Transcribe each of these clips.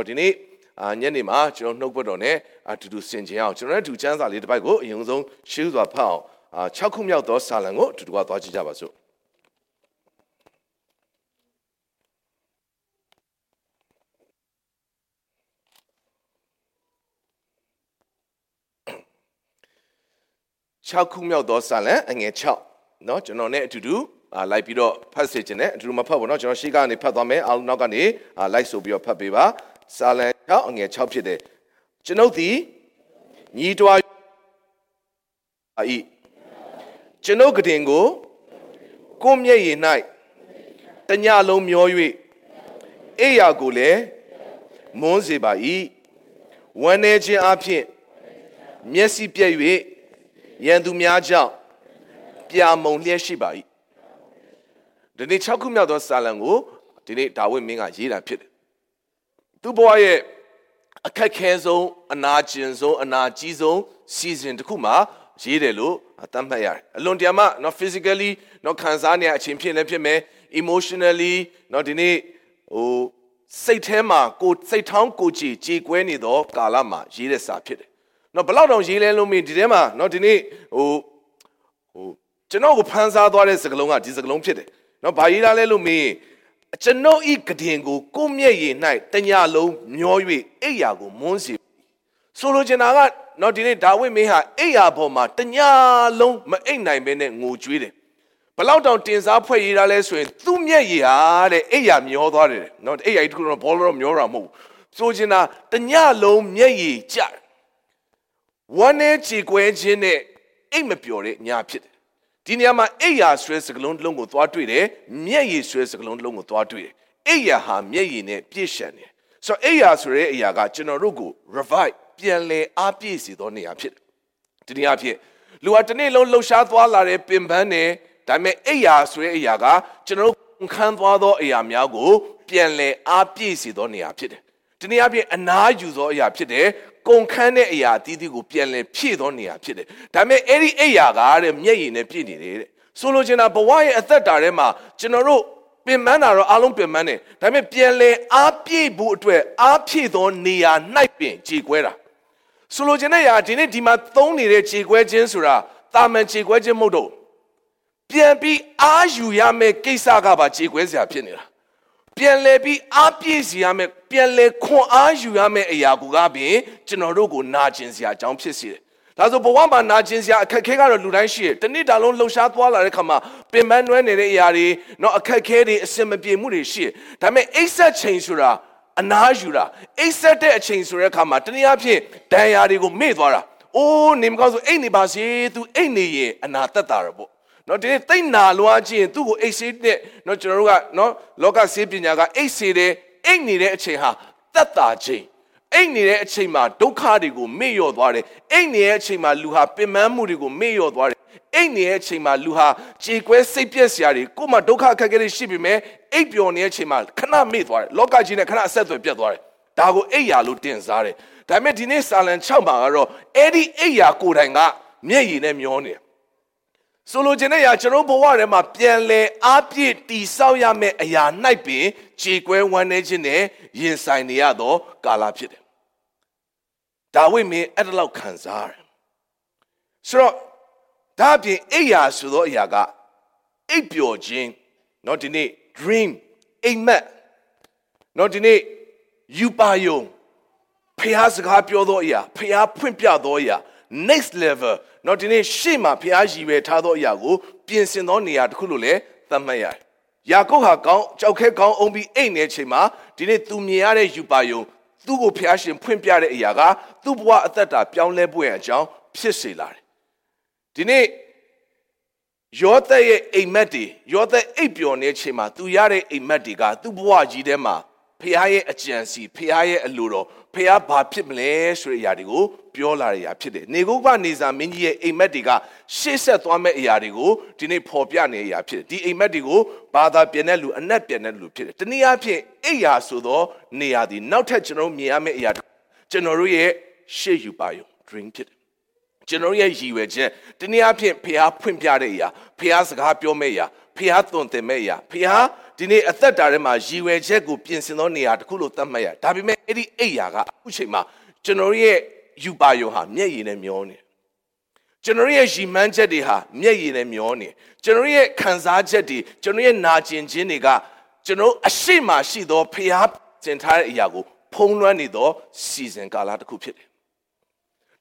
ဆိုတော့ဒီနေ့အာညနေမှာကျွန်တော်နှုတ်ပတ်တော်နဲ့အတူတူဆင်ခြင်အောင်ကျွန်တော်တို့အတူကျမ်းစာလေးတစ်ပိုက်ကိုအရင်ဆုံးရှင်းစွာဖတ်အောင်အာ6ခုမြောက်သောစာလံကိုအတူတူကသွားကြည့်ကြပါစို့6ခုမြောက်သောစာလံအငယ်6เนาะကျွန်တော်နဲ့အတူတူအာလိုက်ပြီးတော့ဖတ်စေခြင်းနဲ့အတူတူမဖတ်ဘူးเนาะကျွန်တော်ရှေ့ကနေဖတ်သွားမယ်အောက်နောက်ကနေအာလိုက်ဆိုပြီးတော့ဖတ်ပေးပါ စာလံ6အငယ်6ဖြစ်တယ်ကျွန်ုပ်သည်ညီးတွားအာဤကျွန်ုပ်ကတင်ကိုကိုမျက်ရည်၌တညလုံးမျော၍အိယာကိုလည်းမွန်းစေပါ၏ဝမ်းနေခြင်းအဖြစ်မျက်စိပြည့်၍ရန်သူများကြောင့်ပြာမုံလျက်ရှိပါ၏ဒီနေ့6ခုမြောက်သောစာလံကိုဒီနေ့ဒါဝိမင်းကရေးတာဖြစ်တယ် သူ့ဘဝရဲ့အခက်ခဲဆုံးအနာကျင်ဆုံးအနာကြီးဆုံး season တစ်ခုမှာရေးတယ်လို့သတ်မှတ်ရတယ်အလွန်တရာမှနော် physically နော်ခံစားနေအချိန်ဖြစ်လည်းဖြစ်မယ် emotionally နော်ဒီနေ့ဟိုစိတ်ထဲမှာကိုစိတ်ထောင်းကိုကြည်ကြေကွဲနေသောကာလမှာရေးတဲ့စာဖြစ်တယ်နော်ဘလောက်တောင်ရေးလဲလို့မင်းဒီထဲမှာနော်ဒီနေ့ဟိုဟိုကျွန်တော်ကိုဖန်ဆားသွားတဲ့စကားလုံးကဒီစကားလုံးဖြစ်တယ်နော်ဘာရေးတာလဲလို့မင်း ကျွန်ုပ်ဤကတင်ကိုကိုမျက်ရည်၌တညလုံးမျော၍အိယာကိုမွန်းစီဆိုလိုချင်တာကနော်ဒီနေ့ဒါဝိမင်းဟာအိယာပေါ်မှာတညလုံးမအိတ်နိုင်ဘဲနဲ့ငိုကြွေးတယ်ဘလောက်တောင်တင်စားဖွဲ့ရေးတာလဲဆိုရင်သူ့မျက်ရည်ဟာတဲ့အိယာမျောသွားတယ်နော်အိယာကြီးတခုတော့ဘောလုံးမျောတာမဟုတ်ဘူးဆိုချင်တာတညလုံးမျက်ရည်ကျဝမ်းနဲ့ခြေကွဲခြင်းနဲ့အိတ်မပျော်တဲ့ညာဖြစ်တယ် ဒီနေရာမှာအိယာဆွဲစကလုံးတစ်လုံးကိုသွားတွေ့တယ်မျက်ရည်ဆွဲစကလုံးတစ်လုံးကိုသွားတွေ့တယ်အိယာဟာမျက်ရည်နဲ့ပြည့်ရှံတယ်ဆိုတော့အိယာဆိုတဲ့အရာကကျွန်တော်တို့ကို revive ပြန်လဲအားပြည့်စေသောနေရာဖြစ်တယ်ဒီနေရာဖြစ်လူဟာတစ်နေ့လုံးလှုပ်ရှားသွားလာတဲ့ပင်ပန်းနဲ့ဒါပေမဲ့အိယာဆိုတဲ့အရာကကျွန်တော်တို့ခန်းသွားသောအရာများကို ပြန်လဲအားပြည့်စေသောနေရာဖြစ်တယ်ဒီနေရာပြင်အနာယူသောအရာဖြစ်တယ် ကုန်ခန်းတဲ့အရာအသီးသီးကိုပြန်လဲဖြည့်သောနေရာဖြစ်တယ်ဒါပေမဲ့အဲ့ဒီအိယာကတဲ့မျက်ရည်နဲ့ပြည့်နေတယ်တဲ့ဆိုလိုချင်တာဘဝရဲ့အသက်တာထဲမှာကျွန်တော်တို့ပင်ပန်းတာတော့အားလုံးပင်ပန်းတယ်ဒါပေမဲ့ပြန်လဲအားပြည့်ဖို့အတွက်အားဖြည့်သောနေရာ၌ပင်ခြေကွဲတာဆိုလိုချင်တဲ့ຢာဒီနေ့ဒီမှာသုံးနေတဲ့ခြေကွဲခြင်းဆိုတာတာမန်ခြေကွဲခြင်းမဟုတ်တော့ပြန်ပြီးအားယူရမယ့်ကိစ္စကပါခြေကွဲစရာဖြစ်နေတာ ပြန်လဲပြီးအားပြည့်စီရမယ်ပြန်လဲခွန်အားယူရမယ့်အရာကူကပင်ကျွန်တော်တို့ကိုနာကျင်စရာအကြောင်းဖြစ်စေတယ်ဒါဆိုဘဝမှာနာကျင်စရာအခက်ခဲကတော့လူတိုင်းရှိတယ်တနေ့တာလုံးလှုပ်ရှားသွားလာတဲ့ခါမှာပင်ပန်းနွမ်းနေတဲ့အရာတွေတော့အခက်ခဲတွေအစင်မပြေမှုတွေရှိတယ်ဒါပေမဲ့အိပ်ဆက်ချိန်ဆိုတာအနာယူတာအိပ်ဆက်တဲ့အချိန်ဆိုတဲ့အခါမှာတနည်းအားဖြင့်ဒဏ်ရာတွေကိုမေ့သွားတာအိုးနေမကောင်းဆိုအိတ်နေပါစေ तू အိတ်နေရင်အနာတက်တာရပေါ့ နော်ဒီတိတ်နာလွားခြင်းသူ့ကိုအိတ်ဆေးတဲ့နော်ကျွန်တော်တို့ကနော်လောကဆေးပညာကအိတ်ဆေးတဲ့အိတ်နေတဲ့အချိန်ဟာတက်တာခြင်းအိတ်နေတဲ့အချိန်မှာဒုက္ခတွေကိုမေ့လျော့သွားတယ်အိတ်နေတဲ့အချိန်မှာလူဟာပင်ပန်းမှုတွေကိုမေ့လျော့သွားတယ်အိတ်နေတဲ့အချိန်မှာလူဟာကြေကွဲစိတ်ပြက်စရာတွေကိုမှဒုက္ခအခက်အခဲတွေရှိပြီမဲ့အိတ်ပျော်နေတဲ့အချိန်မှာခဏမေ့သွားတယ်လောကကြီးနဲ့ခဏအဆက်အသွယ်ပြတ်သွားတယ်ဒါကိုအိတ်ရာလို့တင်စားတယ်ဒါပေမဲ့ဒီနေ့စာလံ6မှာကတော့အဲ့ဒီအိတ်ရာကိုယ်တိုင်ကမျက်ရည်နဲ့မျောနေတယ် ဆိုလိုချင်တဲ့ຢာကျွန်တော်ဘဝထဲမှာပြန်လဲအားပြည့်တည်ဆောက်ရမယ့်အရာ၌ပင်ခြေကွဲဝမ်းနေခြင်းနဲ့ရင်ဆိုင်နေရသောကာလဖြစ်တယ်။ဒါဝိမင်းအဲ့ဒါလောက်ခံစားရတယ်။ဆိုတော့ဒါအပြင်အိယာဆိုသောအရာကအိပ်ပျော်ခြင်းเนาะဒီနေ့ dream အိမ်မက်เนาะဒီနေ့ယူပါယုံဖះစကားပြောသောအရာဖះဖွင့်ပြသောအရာ next level เนาะဒီနေ့ရှေ့မှာဖះရည်ပဲထားသောအရာကိုပြင်ဆင်သောနေရာတစ်ခုလို့လည်းသတ်မှတ်ရတယ်။ယာကုပ်ဟာကောင်းကြောက်ခဲကောင်းအောင်ပြီးအိတ်နေချိန်မှာဒီနေ့သူမြင်ရတဲ့ယူပါယုံသူ့ကိုဖះရှင်ဖွင့်ပြတဲ့အရာကသူ့ဘဝအသက်တာပြောင်းလဲဖို့ရအကြောင်းဖြစ်စေလာတယ်။ဒီနေ့ယောသက်ရဲ့အိမ်မက်တွေယောသက်အိပ်ပျော်နေချိန်မှာသူရတဲ့အိမ်မက်တွေကသူ့ဘဝကြီးထဲမှာဖះရဲ့အကြံစီဖះရဲ့အလိုတော်ဖះဘာဖြစ်မလဲဆိုတဲ့အရာတွေကို ပြောလာတဲ့အရာဖြစ်တယ်နေကုတ်ကနေစာမင်းကြီးရဲ့အိမ်မက်တွေကရှေ့ဆက်သွားမဲ့အရာတွေကိုဒီနေ့ဖော်ပြနေတဲ့အရာဖြစ်တယ်ဒီအိမ်မက်တွေကိုဘာသာပြန်တဲ့လူအနက်ပြန်တဲ့လူဖြစ်တယ်တနည်းအားဖြင့်အိယာဆိုသောနေရာဒီနောက်ထပ်ကျွန်တော်မြင်ရမယ့်အရာကျွန်တော်တို့ရဲ့ရှေ့ယူပါယုံ dream ဖြစ်တယ်ကျွန်တော်ရဲ့ရည်ရွယ်ချက်တနည်းအားဖြင့်ဖះဖွင့်ပြတဲ့အရာဖះစကားပြောမယ့်အရာဖဖျားသွန်သင်မဲ့အရာဖျားဒီနေ့အသက်တာထဲမှာရည်ဝယ်ချက်ကိုပြင်ဆင်သောနေရာတစ်ခုလို့သတ်မှတ်ရဒါပေမဲ့အဲ့ဒီအိယာကအခုချိန်မှာကျွန်တော်ရဲ့ ယူပါယုံဟာမျက်ရည်နဲ့မျောနေကျွန်တော်ရဲ့ရည်မှန်းချက်တွေဟာမျက်ရည်နဲ့မျောနေကျွန်တော်ရဲ့ခံစားချက်တွေကျွန်တော်ရဲ့နာကျင်ခြင်းတွေကကျွန်တော်အရှိမရှိသောဖျားကျင်ထားတဲ့အရာကိုဖုံးလွှမ်းနေသောစီဇန်ကာလတစ်ခုဖြစ်တယ်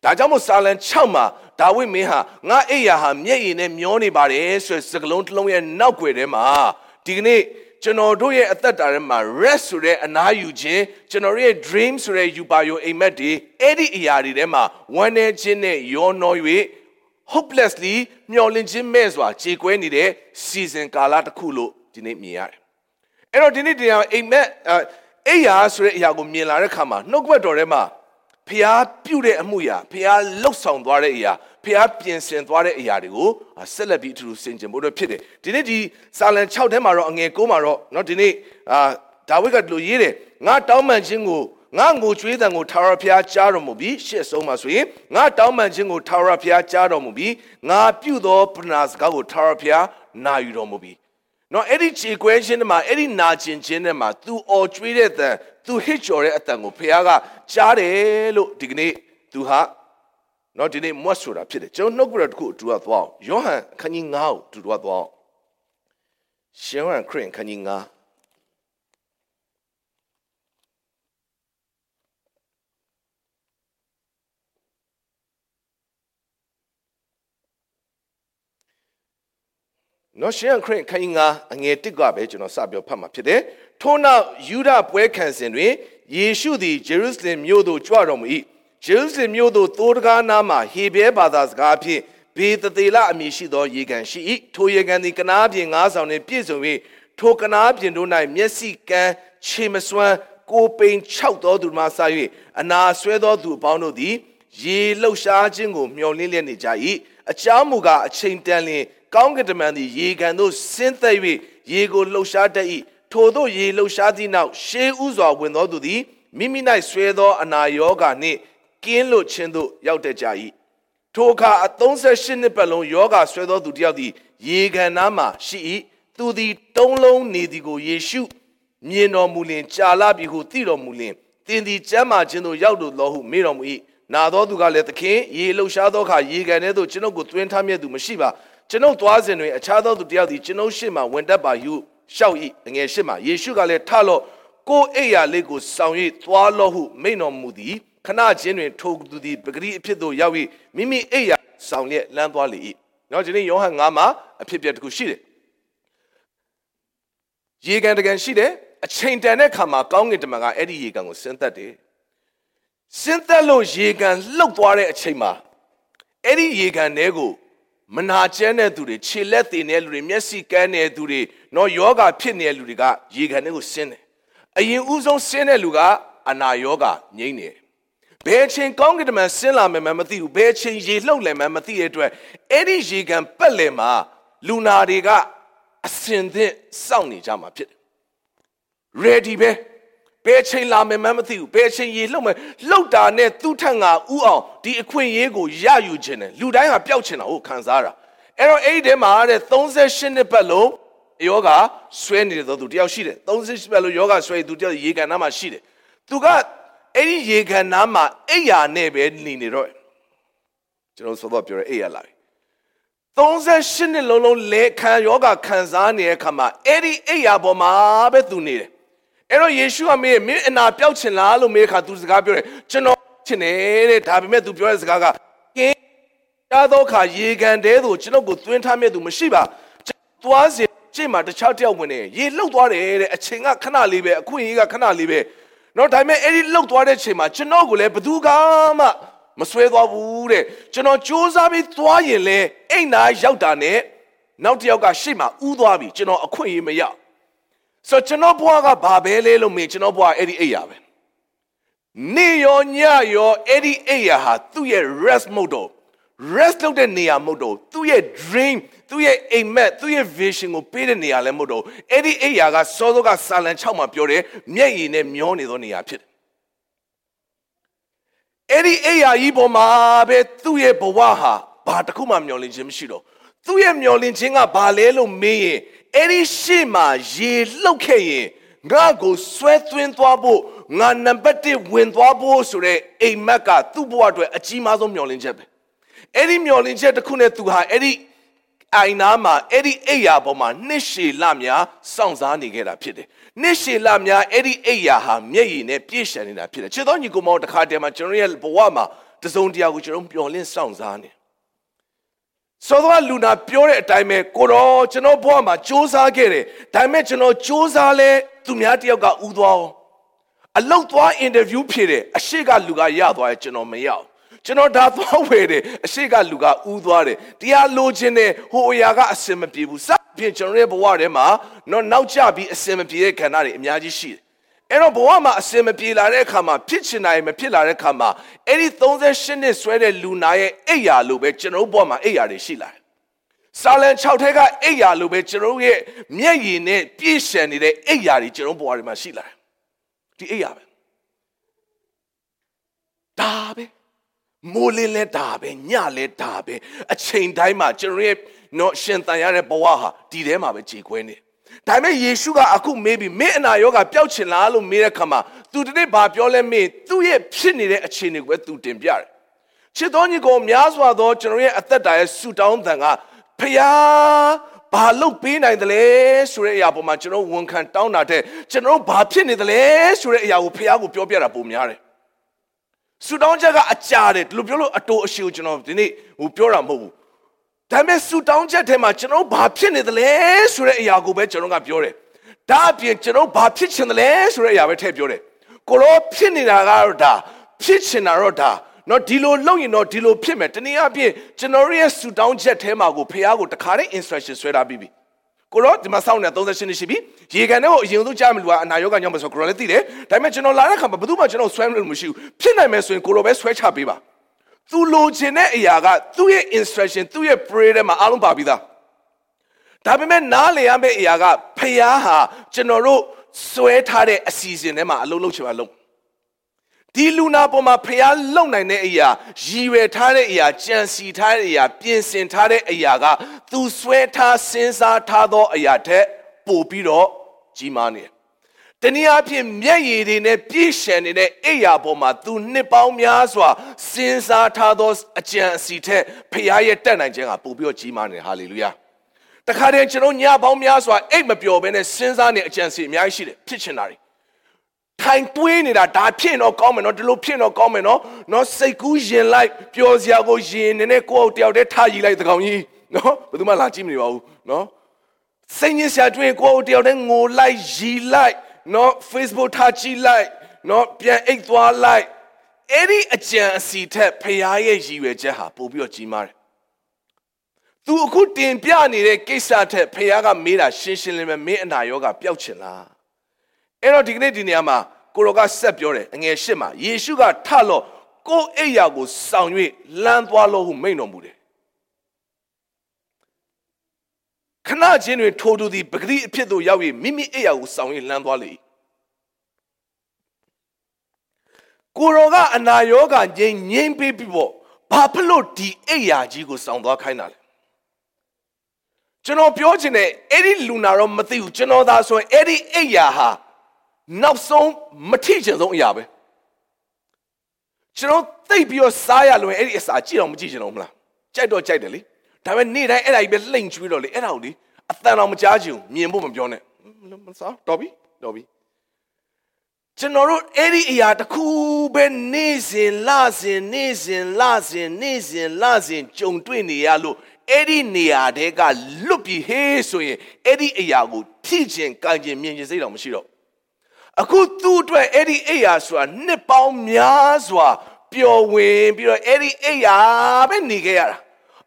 ဒါကြောင့်မို့စာလံ6မှာဒါဝိမင်းဟာငါအိယာဟာမျက်ရည်နဲ့မျောနေပါတယ်ဆိုတဲ့စကားလုံးတစ်လုံးရဲ့နောက်ွယ်ထဲမှာဒီကနေ့ ကျွန်တော်တို့ရဲ့အသက်တာထဲမှာ rest ဆိုတဲ့အနားယူခြင်းကျွန်တော်ရဲ့ dream ဆိုတဲ့ယူပါယုံအိမ်မက်တွေအဲ့ဒီအရာတွေထဲမှာဝမ်းနေခြင်းနဲ့ရောနှော၍ hopelessly မျောလင့်ခြင်းမဲ့စွာကြေကွဲနေတဲ့ season ကာလတစ်ခုလို့ဒီနေ့မြင်ရတယ်။အဲ့တော့ဒီနေ့တရားအိမ်မက်အိယာဆိုတဲ့အရာကိုမြင်လာတဲ့အခါမှာနှုတ်ကပတ်တော်ထဲမှာဖျားပြုတ်တဲ့အမှုရာဖျားလှုပ်ဆောင်သွားတဲ့အရာ ဖျားပြင်ဆင်သွားတဲ့အရာတွေကိုဆက်လက်ပြီးအထူးဆင်ခြင်ဖို့တော့ဖြစ်တယ်ဒီနေ့ဒီစာလံ6ထဲမှာတော့အငယ်9မှာတော့เนาะဒီနေ့အာဒါဝိဒ်ကဒီလိုရေးတယ်ငါတောင်းပန်ခြင်းကိုငါငိုကြွေးတံကိုထာဝရဘုရားကြားတော်မူပြီးရှေ့ဆုံးမှာဆိုရင်ငါတောင်းပန်ခြင်းကိုထာဝရဘုရားကြားတော်မူပြီးငါပြုသောပဏာစကားကိုထာဝရဘုရားနာယူတော်မူပြီးနော်အဲ့ဒီခြေခွဲခြင်းတွေမှာအဲ့ဒီနာကျင်ခြင်းတွေမှာ तू အော်ကျွေးတဲ့တန် तू ဟစ်ကြော်တဲ့အတန်ကိုဘုရားကကြားတယ်လို့ဒီကနေ့ तू ဟာ နော်ဒီနေ့မွတ်ဆိုတာဖြစ်တယ်ကျွန်တော်နှုတ်ကပတစ်ခုအတူတူသွားအောင်ယောဟန်ခန်းကြီး9ကိုအတူတူသွားအောင်ရှင်ဟန်ခရင်ခန်းကြီး9နော်ရှင်ခရင်ခရင်ကအငယ်တစ်ကပဲကျွန်တော်စပြောဖတ်မှာဖြစ်တယ်ထို့နောက်ယူဒပွဲခံစဉ်တွင်ယေရှုသည်ဂျေရုဆလင်မြို့သို့ကြွတော်မူ၏ ဂျေရုဆလင်မြို့သို့သိုးတကားနားမှဟေဘဲဘာသာစကားဖြင့်ဘေသသေလအမည်ရှိသောရေကန်ရှိ၏ထိုရေကန်သည်ကနားပြင်ငါးဆောင်နှင့်ပြည့်စုံ၍ထိုကနားပြင်တို့၌မျက်စိကန်းခြေမစွမ်းကိုပိန်၆သောသူမှစ၍အနာဆွဲသောသူအပေါင်းတို့သည်ရေလှုပ်ရှားခြင်းကိုမျှော်လင့်လျက်နေကြ၏အကြောင်းမူကားအချိန်တန်လျင်ကောင်းကင်တမန်သည်ရေကန်သို့ဆင်းသက်၍ရေကိုလှုပ်ရှားတတ်၏ထိုသို့ရေလှုပ်ရှားသည့်နောက်ရှေးဥစွာဝင်သောသူသည်မိမိ၌ဆွဲသောအနာရောဂါနှင့် ကင်းလွတ်ခြင်းသို့ရောက်တတ်ကြ၏ထိုအခါအ38နှစ်ပတ်လုံးယောဂဆွဲသောသူတစ်ယောက်သည်ရေကန်နားမှရှိ၏သူသည်တုံးလုံးနေသည်ကိုယေရှုမြင်တော်မူလင်ကြာလာပြီဟုသိတော်မူလင်သင်သည်ကျမ်းမာခြင်းသို့ရောက်လို့လောဟုမေးတော်မူ၏နာသောသူကလည်းသခင်ရေလှုပ်ရှားသောအခါရေကန်ထဲသို့ကျွန်ုပ်ကိုသွင်းထားမြဲသူမရှိပါကျွန်ုပ်သွားစဉ်တွင်အခြားသောသူတစ်ယောက်သည်ကျွန်ုပ်ရှေ့မှဝင်တတ်ပါဟုရှောက်၏အငယ်ရှေ့မှယေရှုကလည်းထလော့ကိုအိယာလေးကိုဆောင်၍သွားလော့ဟုမိန့်တော်မူသည် ခဏချင်းတွင်ထိုသူသည်ပဂရိအဖြစ်သို့ရောက်၍မိမိအိယာဆောင်လျက်လမ်းသွားလေ၏နော်ဒီနေ့ယောဟန်9မှာအဖြစ်ပြက်တစ်ခုရှိတယ်ရေကန်တကန်ရှိတယ်အချိန်တန်တဲ့ခါမှာကောင်းကင်တမန်ကအဲ့ဒီရေကန်ကိုဆင်းသက်တယ်ဆင်းသက်လို့ရေကန်လှုပ်သွားတဲ့အချိန်မှာအဲ့ဒီရေကန်ထဲကိုမနာကျမ်းတဲ့သူတွေခြေလက်တည်နေတဲ့လူတွေမျက်စိကန်းနေတဲ့သူတွေနော်ယောဂဖြစ်နေတဲ့လူတွေကရေကန်ထဲကိုဆင်းတယ်အရင်ဦးဆုံးဆင်းတဲ့လူကအနာယောဂငြိမ့်နေတယ် ဘယ်ချိန်ကောင်းကင်တမန်ဆင်းလာမယ်မသိဘူးဘယ်ချိန်ရေလှုပ်လဲမှမသိတဲ့အတွက်အဲ့ဒီရေကန်ပက်လယ်မှာလူနာတွေကအစင်သင့်စောင့်နေကြမှာဖြစ်တယ် ready ပဲဘယ်ချိန်လာမယ်မှမသိဘူးဘယ်ချိန်ရေလှုပ်မယ်လှုပ်တာနဲ့သူ့ထက်ငါဥအောင်ဒီအခွင့်အရေးကိုရယူခြင်းတယ်လူတိုင်းကပျောက်ချင်တာဟုတ်ခံစားတာအဲ့တော့အဲ့ဒီထဲမှာတဲ့38နှစ်ပတ်လုံးယောဂဆွဲနေတဲ့သူတယောက်ရှိတယ်38ပတ်လုံးယောဂဆွဲသူတယောက်ရေကန်နားမှာရှိတယ်သူက အဲ့ဒီရေကန်နားမှာအိယာနဲ့ပဲနေနေတော့ကျွန်တော်ဆိုတော့ပြောရအိယာလာပြီ38နှစ်လုံးလုံးလဲခံယောဂခံစားနေတဲ့အခါမှာအဲ့ဒီအိယာပေါ်မှာပဲသူနေတယ်အဲ့တော့ယေရှုကမေးမင်းအနာပြောက်ချင်လားလို့မေးခါသူစကားပြောတယ်ကျွန်တော်ချင်တယ်တဲ့ဒါပေမဲ့သူပြောတဲ့စကားကကင်းရသောအခါရေကန်တဲသို့ကျွန်ုပ်ကိုသွင်းထားမြဲသူမရှိပါသွားစီရှေ့မှာတခြားတယောက်ဝင်နေရေလှုပ်သွားတယ်တဲ့အချိန်ကခဏလေးပဲအခွင့်အရေးကခဏလေးပဲ နော်ဒါပေမဲ့အဲ့ဒီလှုပ်သွားတဲ့ချိန်မှာကျွန်တော်ကိုလည်းဘသူကမှမဆွဲသွားဘူးတဲ့ကျွန်တော်စူးစမ်းပြီးသွားရင်လေအိမ်နာရောက်တာနဲ့နောက်တစ်ယောက်ကရှေ့မှာဥသွားပြီကျွန်တော်အခွင့်အရေးမရဆိုကျွန်တော်ဘွားကဘာပဲလဲလို့မေးကျွန်တော်ဘွားအဲ့ဒီအိယာပဲနေရောညရောအဲ့ဒီအိယာဟာသူ့ရဲ့ rest mode တော့ rest လုပ်တဲ့နေရာမဟုတ်တော့သူ့ရဲ့ dream သူ့ရဲ့အိမ်မက်သူ့ရဲ့ vision ကိုပေးတဲ့နေရာလည်းမဟုတ်တော့အဲ့ဒီအိယာကစောစောကစာလံ6မှာပြောတယ်မျက်ရည်နဲ့မျောနေသောနေရာဖြစ်တယ်အဲ့ဒီအိယာကြီးပေါ်မှာပဲသူ့ရဲ့ဘဝဟာဘာတစ်ခုမှမျောလင့်ခြင်းမရှိတော့သူ့ရဲ့မျောလင့်ခြင်းကဘာလဲလို့မေးရင်အဲ့ဒီရှေ့မှာရေလှုပ်ခဲ့ရင်ငါ့ကိုဆွဲသွင်းသွားဖို့ငါနံပါတ်1ဝင်သွားဖို့ဆိုတဲ့အိမ်မက်ကသူ့ဘဝအတွက်အကြီးမားဆုံးမျှော်လင့်ချက်ပဲအဲ့ဒီမျှော်လင့်ချက်တစ်ခုနဲ့သူဟာအဲ့ဒီ အိုင်နာမှာအဲ့ဒီအိယာပေါ်မှာနှစ်ရှည်လများစောင့်စားနေခဲ့တာဖြစ်တယ်။နှစ်ရှည်လများအဲ့ဒီအိယာဟာမျက်ရည်နဲ့ပြည့်ရှံနေတာဖြစ်တယ်။ခြေတော်ညီကောင်မောင်တစ်ခါတည်းမှာကျွန်တော်ရဲ့ဘဝမှာတစုံတရာကိုကျွန်တော်ပျော်လင့်စောင့်စားနေ။သောသောလူနာပြောတဲ့အတိုင်းပဲကိုတော်ကျွန်တော်ဘဝမှာစူးစမ်းခဲ့တယ်။ဒါပေမဲ့ကျွန်တော်စူးစမ်းလဲသူများတယောက်ကဥသွားအောင်အလောက်သွားအင်တာဗျူးဖြစ်တယ်အရှိကလူကရသွားတယ်ကျွန်တော်မရအောင် ကျွန်တော်ဒါသွားဝယ်တယ်အရှိကလူကဥသွားတယ်တရားလိုချင်တယ်ဟိုအရာကအစင်မပြေဘူးစဖြင့်ကျွန်တော်ရဲ့ဘဝထဲမှာတော့နောက်ကျပြီးအစင်မပြေတဲ့ခန္ဓာတွေအများကြီးရှိတယ်အဲ့တော့ဘဝမှာအစင်မပြေလာတဲ့အခါမှာဖြစ်ချင်တာမဖြစ်လာတဲ့အခါမှာအဲ့ဒီ38နှစ်ဆွဲတဲ့လူနာရဲ့အိယာလိုပဲကျွန်တော်ဘဝမှာအိယာတွေရှိလာတယ်စာလန်6ထဲကအိယာလိုပဲကျွန်တော်ရဲ့မျက်ရည်နဲ့ပြည့်ရှံနေတဲ့အိယာတွေကျွန်တော်ဘဝတွေမှာရှိလာတယ်ဒီအိယာပဲဒါပဲ မိုးလင်းလဲဒါပဲညလဲဒါပဲအချိန်တိုင်းမှာကျွန်တော်ရဲ့နော်ရှင်တန်ရတဲ့ဘဝဟာဒီထဲမှာပဲကြေခွဲနေဒါပေမဲ့ယေရှုကအခုမေးပြီးမင်းအနာရောဂါပျောက်ချင်လားလို့မေးတဲ့ခါမှာသူတနေ့ဘာပြောလဲမေးသူ့ရဲ့ဖြစ်နေတဲ့အခြေအနေကိုပဲသူတင်ပြတယ်ချစ်တော်ညီကိုများစွာသောကျွန်တော်ရဲ့အသက်တာရဲ့ဆူတောင်းတန်ကဖျားဘာလို့ပေးနိုင်တယ်လဲဆိုတဲ့အရာပေါ်မှာကျွန်တော်ဝန်ခံတောင်းတာတဲ့ကျွန်တော်ဘာဖြစ်နေတယ်လဲဆိုတဲ့အရာကိုဖျားကိုပြောပြတာပုံများတယ် ဆူတောင်းချက်ကအကြာတယ်ဒီလိုပြောလို့အတူအရှိကိုကျွန်တော်ဒီနေ့ဟိုပြောတာမဟုတ်ဘူးဒါပေမဲ့ဆူတောင်းချက်ထဲမှာကျွန်တော်ဘာဖြစ်နေသလဲဆိုတဲ့အရာကိုပဲကျွန်တော်ကပြောတယ်ဒါအပြင်ကျွန်တော်ဘာဖြစ်ချင်တယ်လဲဆိုတဲ့အရာပဲထည့်ပြောတယ်ကိုရောဖြစ်နေတာကတော့ဒါဖြစ်ချင်တာတော့ဒါနော်ဒီလိုလုပ်ရင်တော့ဒီလိုဖြစ်မယ်တနည်းအားဖြင့်ကျွန်တော်ရဲ့ဆူတောင်းချက်ထဲမှာကိုဖះကိုတခါတည်း instruction ဆွဲထားပြီးပြီ ကိုရောဒီမှာစောင့်နေ38နှစ်ရှိပြီရေကန်တဲ့ကိုအရင်ဆုံးကြားမလို့ကအနာရောဂါကြောင့်မဆိုကိုရောလည်းသိတယ်ဒါပေမဲ့ကျွန်တော်လာတဲ့ခါမှာဘယ်သူမှကျွန်တော်ဆွဲမလို့မရှိဘူးဖြစ်နိုင်မယ်ဆိုရင်ကိုရောပဲဆွဲချပေးပါသူလိုချင်တဲ့အရာကသူ့ရဲ့ instruction သူ့ရဲ့ prayer ထဲမှာအားလုံးပါပြီးသားဒါပေမဲ့နားလေရမယ့်အရာကဖះဟာကျွန်တော်တို့ဆွဲထားတဲ့အစီအစဉ်ထဲမှာအလုံးလုံးချင်ပါလုံး ဒီလူနာပေါ်မှာဖះလုံနိုင်တဲ့အရာရည်ရွယ်ထားတဲ့အရာကြံစီထားတဲ့အရာပြင်ဆင်ထားတဲ့အရာကသူဆွဲထားစဉ်းစားထားသောအရာထက်ပိုပြီးတော့ကြီးမားနေတယ်။တနည်းအားဖြင့်မျက်ရည်တွေနဲ့ပြည့်ရှံနေတဲ့အိယာပေါ်မှာသူနှစ်ပေါင်းများစွာစဉ်းစားထားသောအကြံအစီထက်ဖះရဲ့တက်နိုင်ခြင်းကပိုပြီးတော့ကြီးမားနေတယ်ဟာလေလုယာ။တခါတည်းကျွန်တော်ညပေါင်းများစွာအိတ်မပျော်ဘဲနဲ့စဉ်းစားနေအကြံစီအများကြီးရှိတယ်ဖြစ်ချင်တာတွေ ထိုင်တွေးနေတာဒါဖြစ်တော့ကောင်းမယ်နော်ဒီလိုဖြစ်တော့ကောင်းမယ်နော်နော်စိတ်ကူးရင်လိုက်ပျော်စရာကိုရင်နေနဲ့ကိုယ့်အတယောက်တည်းထားရည်လိုက်တကောင်ကြီးနော်ဘယ်သူမှလာကြည့်မနေပါဘူးနော်စိတ်ညစ်စရာတွေ့ရင်ကိုယ့်အတယောက်တည်းငိုလိုက်ရည်လိုက်နော် Facebook ထားကြည့်လိုက်နော်ပြန်အိတ်သွားလိုက်အဲ့ဒီအကြံအစီထက်ဖခင်ရဲ့ရည်ရွယ်ချက်ဟာပို့ပြီးတော့ကြီးမားတယ်သူအခုတင်ပြနေတဲ့ကိစ္စထက်ဖခင်ကမေးတာရှင်းရှင်းလင်းလင်းမင်းအနာရောဂါပျောက်ချင်လား အဲ့တော့ဒီကနေ့ဒီနေရာမှာကိုရောကဆက်ပြောတယ်အငယ်ရှစ်မှာယေရှုကထလို့ကိုယ်အိယာကိုဆောင်၍လမ်းသွားလို့ဟုမိန့်တော်မူတယ်ခဏချင်းတွင်ထိုသူသည်ပဂတိအဖြစ်သို့ရောက်၍မိမိအိယာကိုဆောင်၍လမ်းသွားလေကိုရောကအနာရောဂါငြိမ်ငြိမ်ပေးပြီးပေါ့ဘာဖြစ်လို့ဒီအိယာကြီးကိုဆောင်သွားခိုင်းတာလဲကျွန်တော်ပြောချင်တယ်အဲ့ဒီလူနာတော့မသိဘူးကျွန်တော်သာဆိုရင်အဲ့ဒီအိယာဟာ နောက်ဆုံးမထိချင်ဆုံးအရာပဲကျွန်တော်သိပ်ပြီးတော့စားရလွယ်အဲ့ဒီအစာကြည့်တော့မကြည့်ချင်တော့မလားကြိုက်တော့ကြိုက်တယ်လေဒါပေမဲ့နေ့တိုင်းအဲ့ဒါကြီးပဲလှိမ့်ကျွေးတော့လေအဲ့ဒါကိုလေအတန်တော်မကြားချင်ဘူးမြင်ဖို့မပြောနဲ့မစားတော်ပြီတော်ပြီကျွန်တော်တို့အဲ့ဒီအရာတစ်ခုပဲနေ့စဉ်လစဉ်နေ့စဉ်လစဉ်နေ့စဉ်လစဉ်ကြုံတွေ့နေရလို့အဲ့ဒီနေရာတဲကလွတ်ပြီးဟေးဆိုရင်အဲ့ဒီအရာကိုထိချင်ကြိုင်ချင်မြင်ချင်စိတ်တော်မရှိတော့ အခုသူ့အတွက်အဲ့ဒီအိယာဆိုတာနှစ်ပေါင်းများစွာပျော်ဝင်ပြီးတော့အဲ့ဒီအိယာပဲနေခဲ့ရတာ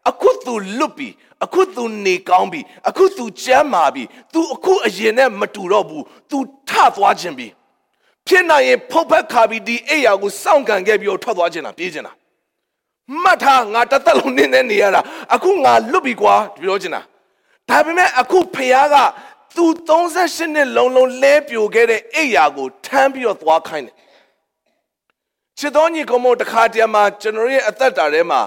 အခုသူလွတ်ပြီအခုသူနေကောင်းပြီအခုသူကျမ်းမာပြီသူအခုအရင်နဲ့မတူတော့ဘူးသူထသွားခြင်းပြီဖြစ်နိုင်ရင်ဖုတ်ဖက်ခါပြီးဒီအိယာကိုစောင့်ကန်ခဲ့ပြီးတော့ထွက်သွားခြင်းလားပြေးခြင်းလားမှတ်ထားငါတသက်လုံးနေနေနေရတာအခုငါလွတ်ပြီကွာပြောခြင်းလားဒါပေမဲ့အခုဖះက သူ38နှစ်လုံးလုံးလဲပြိုခဲ့တဲ့အိယာကိုထမ်းပြီးတော့သွားခိုင်းတယ်ချစ်တော်ညီကောင်မတခါတည်းမှာကျွန်တော်ရဲ့အသက်တာထဲမှာ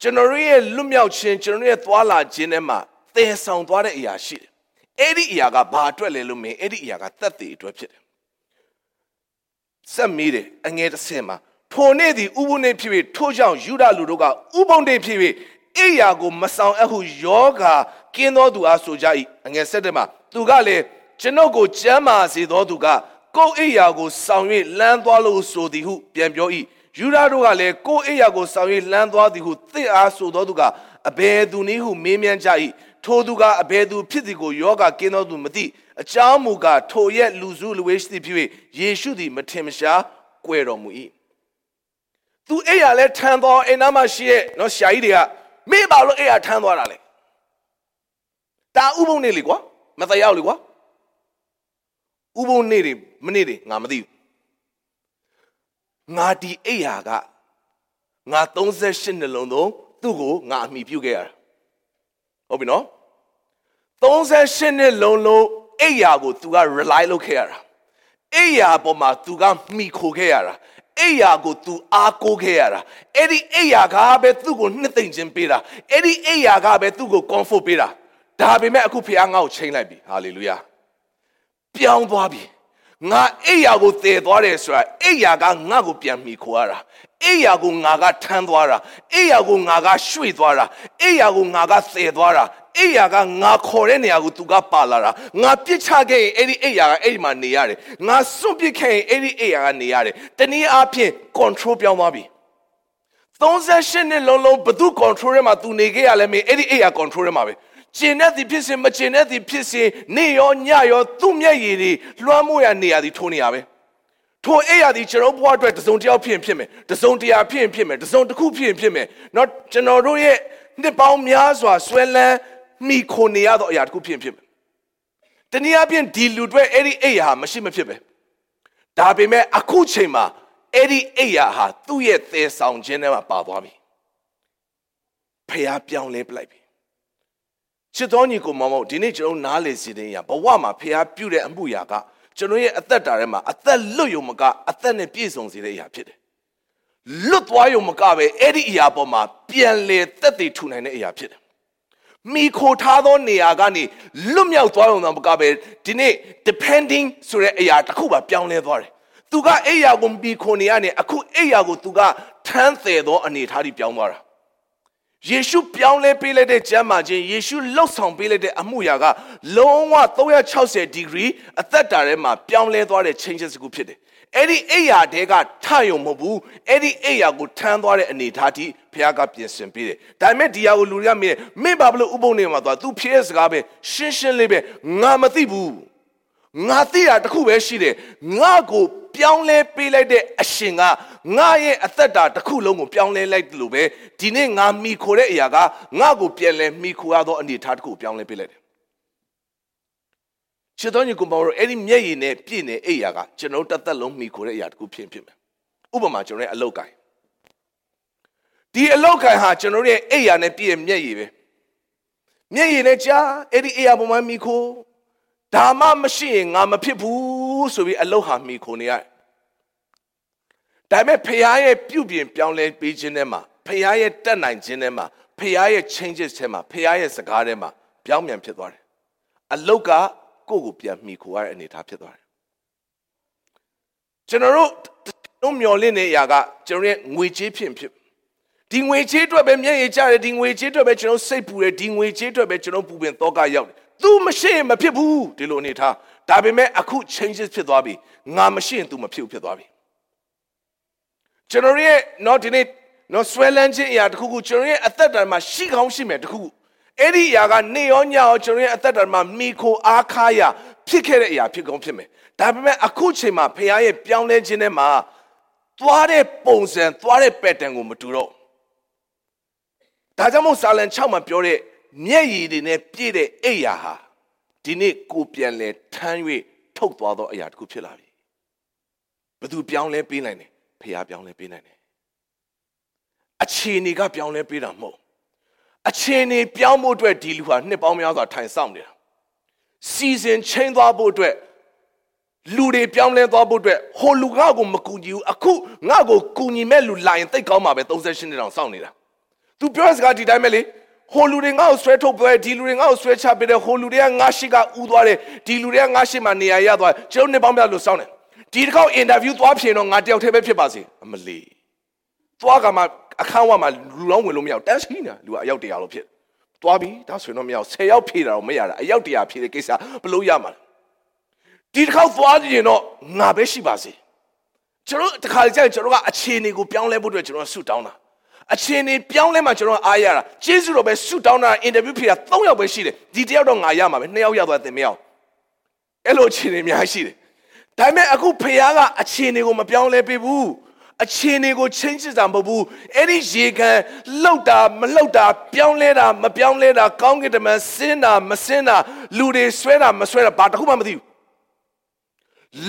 ကျွန်တော်ရဲ့လွတ်မြောက်ခြင်းကျွန်တော်ရဲ့သွာလာခြင်းထဲမှာသင်ဆောင်သွားတဲ့အရာရှိတယ်အဲ့ဒီအရာကဘာအတွက်လဲလို့မင်းအဲ့ဒီအရာကသက်သေအတွက်ဖြစ်တယ်ဆက်မိတယ်အငယ်တစ်ဆင့်မှာထိုနေ့သည်ဥပုနေဖြစ်၍ထို့ကြောင့်ယူဒလူတို့ကဥပုံနေဖြစ်၍အိယာကိုမဆောင်အပ်ဟုယောဂါကင်းသောသူအားဆိုကြ၏အငယ်ဆက်တဲ့မှာ သူကလည်းကျွန်ုပ်ကိုကြမ်းမာစေသောသူကကိုယ်အိယာကိုဆောင်၍လမ်းသွားလို့ဆိုသည်ဟုပြန်ပြော၏ယူဒတို့ကလည်းကိုယ်အိယာကိုဆောင်၍လမ်းသွားသည်ဟုသစ်အားဆိုသောသူကအဘယ်သူနည်းဟုမေးမြန်းကြ၏ထိုသူကအဘယ်သူဖြစ်သည်ကိုယောဂကင်းသောသူမသိအကြောင်းမူကားထိုရဲ့လူစုလူဝေးရှိသည်ဖြစ်၍ယေရှုသည်မထင်မရှားကွယ်တော်မူ၏သူအဲ့ရလဲထမ်းသွားအိမ်နားမှာရှိရဲ့နော်ရှာကြီးတွေကမေ့ပါလို့အဲ့ရထမ်းသွားတာလေဒါဥပုံနေလေကွာ မတရားလေကွာဥပုံနေတွေမနေတွေငါမသိဘူးငါဒီအိယာကငါ38နှလုံးသုံးသူ့ကိုငါအမိပြုခဲ့ရတာဟုတ်ပြီနော်38နှစ်လုံးလုံးအိယာကို तू က rely လုပ်ခဲ့ရတာအိယာပေါ်မှာ तू ကမိခိုခဲ့ရတာအိယာကို तू အားကိုးခဲ့ရတာအဲ့ဒီအိယာကပဲသူ့ကိုနှစ်သိမ့်ခြင်းပေးတာအဲ့ဒီအိယာကပဲသူ့ကို comfort ပေးတာ ဒါပေမဲ့အခုဖခင်ငါ့ကိုချိန်လိုက်ပြီဟာလေလုယာပြောင်းသွားပြီငါအိယာကိုတည်သွားတယ်ဆိုတာအိယာကငါ့ကိုပြန်မိခိုရတာအိယာကိုငါကထမ်းသွားတာအိယာကိုငါကရွှေ့သွားတာအိယာကိုငါကသယ်သွားတာအိယာကငါခေါ်တဲ့နေရာကိုသူကပါလာတာငါပြစ်ချခဲ့ရင်အဲ့ဒီအိယာကအဲ့ဒီမှာနေရတယ်ငါစွန့်ပစ်ခဲ့ရင်အဲ့ဒီအိယာကနေရတယ်တနည်းအားဖြင့် control ပြောင်းသွားပြီ38နှစ်လုံးလုံးဘသူ control ထဲမှာ तू နေခဲ့ရလဲမင်းအဲ့ဒီအိယာ control ထဲမှာပဲ ကျင်တဲ့သည်ဖြစ်စေမကျင်တဲ့သည်ဖြစ်စေနေရောညရောသူ့မျက်ရည်တွေလွှမ်းမိုးရနေရသည်ထိုးနေရပဲထိုအိယာသည်ကျွန်တော်ဘဝအတွက်တစုံတစ်ယောက်ဖြစ်ရင်ဖြစ်မယ်တစုံတရာဖြစ်ရင်ဖြစ်မယ်တစုံတစ်ခုဖြစ်ရင်ဖြစ်မယ်เนาะကျွန်တော်တို့ရဲ့နှစ်ပေါင်းများစွာဆွဲလန်းမိခိုနေရသောအရာတစ်ခုဖြစ်ရင်ဖြစ်မယ်တနည်းအားဖြင့်ဒီလူတွေအဲ့ဒီအိယာဟာမရှိမဖြစ်ပဲဒါပေမဲ့အခုချိန်မှာအဲ့ဒီအိယာဟာသူ့ရဲ့သဲဆောင်ခြင်းထဲမှာပါသွားပြီဖះပြောင်းလဲပလိုက်ပြီ ချစ်တော်ညီကိုမောင်မောင်ဒီနေ့ကျွန်တော်နားလေစီတဲ့အရာဘဝမှာဖះပြုတ်တဲ့အမှုရာကကျွန်တော်ရဲ့အသက်တာထဲမှာအသက်လွတ်ယုံမကအသက်နဲ့ပြည့်စုံစေတဲ့အရာဖြစ်တယ်လွတ်သွားယုံမကပဲအဲ့ဒီအရာပေါ်မှာပြန်လေသက်တည်ထူနိုင်တဲ့အရာဖြစ်တယ်မိခိုထားသောနေရာကနေလွတ်မြောက်သွားရုံသာမကပဲဒီနေ့ depending ဆိုတဲ့အရာတစ်ခုပါပြောင်းလဲသွားတယ်သူကအဲ့အရာကိုမိခိုနေရနေအခုအဲ့အရာကိုသူကထမ်းတယ်သောအနေထားကြီးပြောင်းသွားတာ ယေရှုပြောင်းလဲပေးလိုက်တဲ့ကျမ်းမာခြင်းယေရှုလှုပ်ဆောင်ပေးလိုက်တဲ့အမှုရာကလုံးဝ360 degree အသက်တာထဲမှာပြောင်းလဲသွားတဲ့ changes ကိုဖြစ်တယ်။အဲ့ဒီအိယာတဲကထယုံမဟုတ်ဘူး။အဲ့ဒီအိယာကိုထမ်းသွားတဲ့အနေအထားထိဘုရားကပြင်ဆင်ပေးတယ်။ဒါပေမဲ့ဒီဟာကိုလူတွေကမြင်မင်းဘာလို့ဥပုံနေမှာသွားသူဖြည့်ရဲ့စကားပဲရှင်းရှင်းလေးပဲငါမသိဘူး။ငါသိတာတခုပဲရှိတယ်။ငါကိုပြောင်းလဲပေးလိုက်တဲ့အရှင်က ငါရဲ့အသက်တာတစ်ခုလုံးကိုပြောင်းလဲလိုက်လို့ပဲဒီနေ့ငါမိခိုတဲ့အရာကငါ့ကိုပြန်လဲမိခိုရသောအနေအထားတစ်ခုပြောင်းလဲပေးလိုက်တယ်ချစ်တော်ညီကောင်ပေါ်အဲ့ဒီမျက်ရည်နဲ့ပြည့်နေအိယာကကျွန်တော်တသက်လုံးမိခိုတဲ့အရာတစ်ခုဖြစ်ဖြစ်မယ်ဥပမာကျွန်တော်ရဲ့အလုတ်ကိုင်ဒီအလုတ်ကိုင်ဟာကျွန်တော်ရဲ့အိယာနဲ့ပြည့်ရဲ့မျက်ရည်ပဲမျက်ရည်နဲ့ကြားအဲ့ဒီအိယာပေါ်မှာမိခိုဒါမှမရှိရင်ငါမဖြစ်ဘူးဆိုပြီးအလုတ်ဟာမိခိုနေရတယ် ဒါပေမဲ့ဖခင်ရဲ့ပြုပြင်ပြောင်းလဲပေးခြင်းထဲမှာဖခင်ရဲ့တက်နိုင်ခြင်းထဲမှာဖခင်ရဲ့ changes ထဲမှာဖခင်ရဲ့စကားထဲမှာပြောင်းပြန်ဖြစ်သွားတယ်အလုတ်ကကိုယ့်ကိုပြန်မိခိုရတဲ့အနေအထားဖြစ်သွားတယ်ကျွန်တော်တို့တို့မျောလင့်နေရာကကျွန်တော်ရဲ့ငွေချေးဖြစ်ဖြစ်ဒီငွေချေးအတွက်ပဲမျက်ရည်ကျတယ်ဒီငွေချေးအတွက်ပဲကျွန်တော်စိတ်ပူတယ်ဒီငွေချေးအတွက်ပဲကျွန်တော်ပူပင်တော့ကရောက်တယ်သူမရှိရင်မဖြစ်ဘူးဒီလိုအနေထားဒါပေမဲ့အခု changes ဖြစ်သွားပြီငါမရှိရင် तू မဖြစ်ဘူးဖြစ်သွားပြီ ကျွန်တော်ရဲ့တော့ဒီနေ့တော့ဆွဲလန်းခြင်းအရာတစ်ခုခုကျွန်တော်ရဲ့အသက်တာမှာရှိကောင်းရှိမယ်တစ်ခုခုအဲ့ဒီအရာကနေရောညရောကျွန်တော်ရဲ့အသက်တာမှာမိခိုအားခါရဖြစ်ခဲ့တဲ့အရာဖြစ်ကောင်းဖြစ်မယ်ဒါပေမဲ့အခုချိန်မှာဖခင်ရဲ့ပြောင်းလဲခြင်းထဲမှာသွားတဲ့ပုံစံသွားတဲ့ pattern ကိုမတူတော့ဒါကြောင့်မို့စာလံ6မှာပြောတဲ့မျက်ရည်တွေနဲ့ပြည့်တဲ့အိယာဟာဒီနေ့ကိုပြန်လဲထမ်း၍ထုတ်သွားသောအရာတစ်ခုဖြစ်လာပြီဘသူပြောင်းလဲပေးနိုင်တယ် ဖះပြောင်းလဲပေးနိုင်တယ်အခြေအနေကပြောင်းလဲပေးတာမဟုတ်အခြေအနေပြောင်းဖို့အတွက်ဒီလူဟာနှစ်ပေါင်းများစွာထိုင်ဆောင်နေတာစီစဉ်ချင်းသွားဖို့အတွက်လူတွေပြောင်းလဲသွားဖို့အတွက်ဟိုလူငါ့ကိုမကူညီဘူးအခုငါ့ကိုကူညီမဲ့လူလာရင်တိတ်ကောင်းမှာပဲ38နှစ်တောင်စောင့်နေတာ तू ပြောစကားဒီတိုင်းပဲလေဟိုလူတွေငါ့ကိုဆွဲထုတ်ပွဲဒီလူတွေငါ့ကိုဆွဲချပေးတယ်ဟိုလူတွေကငါရှိကဥသွားတယ်ဒီလူတွေကငါရှိမှနေရာရသွားကျွန်တော်နှစ်ပေါင်းများလို့စောင်းတယ် ဒီတစ်ခေါက်အင်တာဗျူးသွားဖြစ်တော့ငါတယောက်တည်းပဲဖြစ်ပါစေအမလီသွားကမှအခန်းဝမှာလူလောင်းဝင်လို့မရဘူးတန်းရှိနေတာလူကအယောက်တရာလို့ဖြစ်သွားပြီဒါဆိုရင်တော့မရဘူး10ယောက်ဖြည့်တာတော့မရတာအယောက်တရာဖြည့်တဲ့ကိစ္စဘလို့ရမှာလဲဒီတစ်ခေါက်သွားရင်တော့ငါပဲရှိပါစေကျွန်တော်တခါကြရင်ကျွန်တော်ကအခြေအနေကိုပြောင်းလဲဖို့အတွက်ကျွန်တော်ဆုတောင်းတာအခြေအနေပြောင်းလဲမှကျွန်တော်အားရတာကျေးဇူးတော်ပဲဆုတောင်းတာအင်တာဗျူးဖြေတာ၃ယောက်ပဲရှိတယ်ဒီတယောက်တော့ငါရမှာပဲ၂ယောက်ရသွားတယ်မရအောင်အဲ့လိုအခြေအနေအများရှိတယ် ဒါပေမဲ့အခုဖခင်ကအခြေအနေကိုမပြောင်းလဲပေးဘူးအခြေအနေကိုချင်းချတာမဟုတ်ဘူးအဲ့ဒီရေခံလှုပ်တာမလှုပ်တာပြောင်းလဲတာမပြောင်းလဲတာကောင်းကင်တမန်စင်းတာမစင်းတာလူတွေဆွဲတာမဆွဲတာဘာတစ်ခုမှမသိဘူး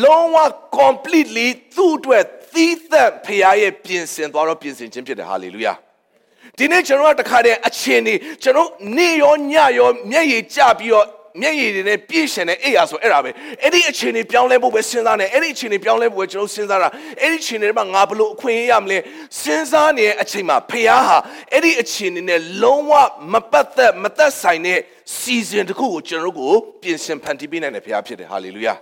လုံးဝ completely သူ့အတွက်သီးသန့်ဖခင်ရဲ့ပြင်ဆင်သွားတော့ပြင်ဆင်ခြင်းဖြစ်တယ်ဟာလေလုယာဒီနေ့ကျွန်တော်ကတခါတည်းအချင်းနေကျွန်တော်နေရောညရောမျက်ရည်ကျပြီးတော့ မျက်ရည်တွေနဲ့ပြည့်ရှင်တဲ့အိယာဆိုအဲ့ဒါပဲအဲ့ဒီအခြေအနေပြောင်းလဲဖို့ပဲစဉ်းစားနေအဲ့ဒီအခြေအနေပြောင်းလဲဖို့ပဲကျွန်တော်စဉ်းစားတာအဲ့ဒီအခြေအနေတွေမှာငါဘလို့အခွင့်အရေးရမလဲစဉ်းစားနေတဲ့အချိန်မှာဖခင်ဟာအဲ့ဒီအခြေအနေနဲ့လုံးဝမပတ်သက်မသက်ဆိုင်တဲ့ season တစ်ခုကိုကျွန်တော်တို့ကိုပြင်ဆင်ဖန်တီးပေးနိုင်တဲ့ဖခင်ဖြစ်တယ်ဟာလေလုယာ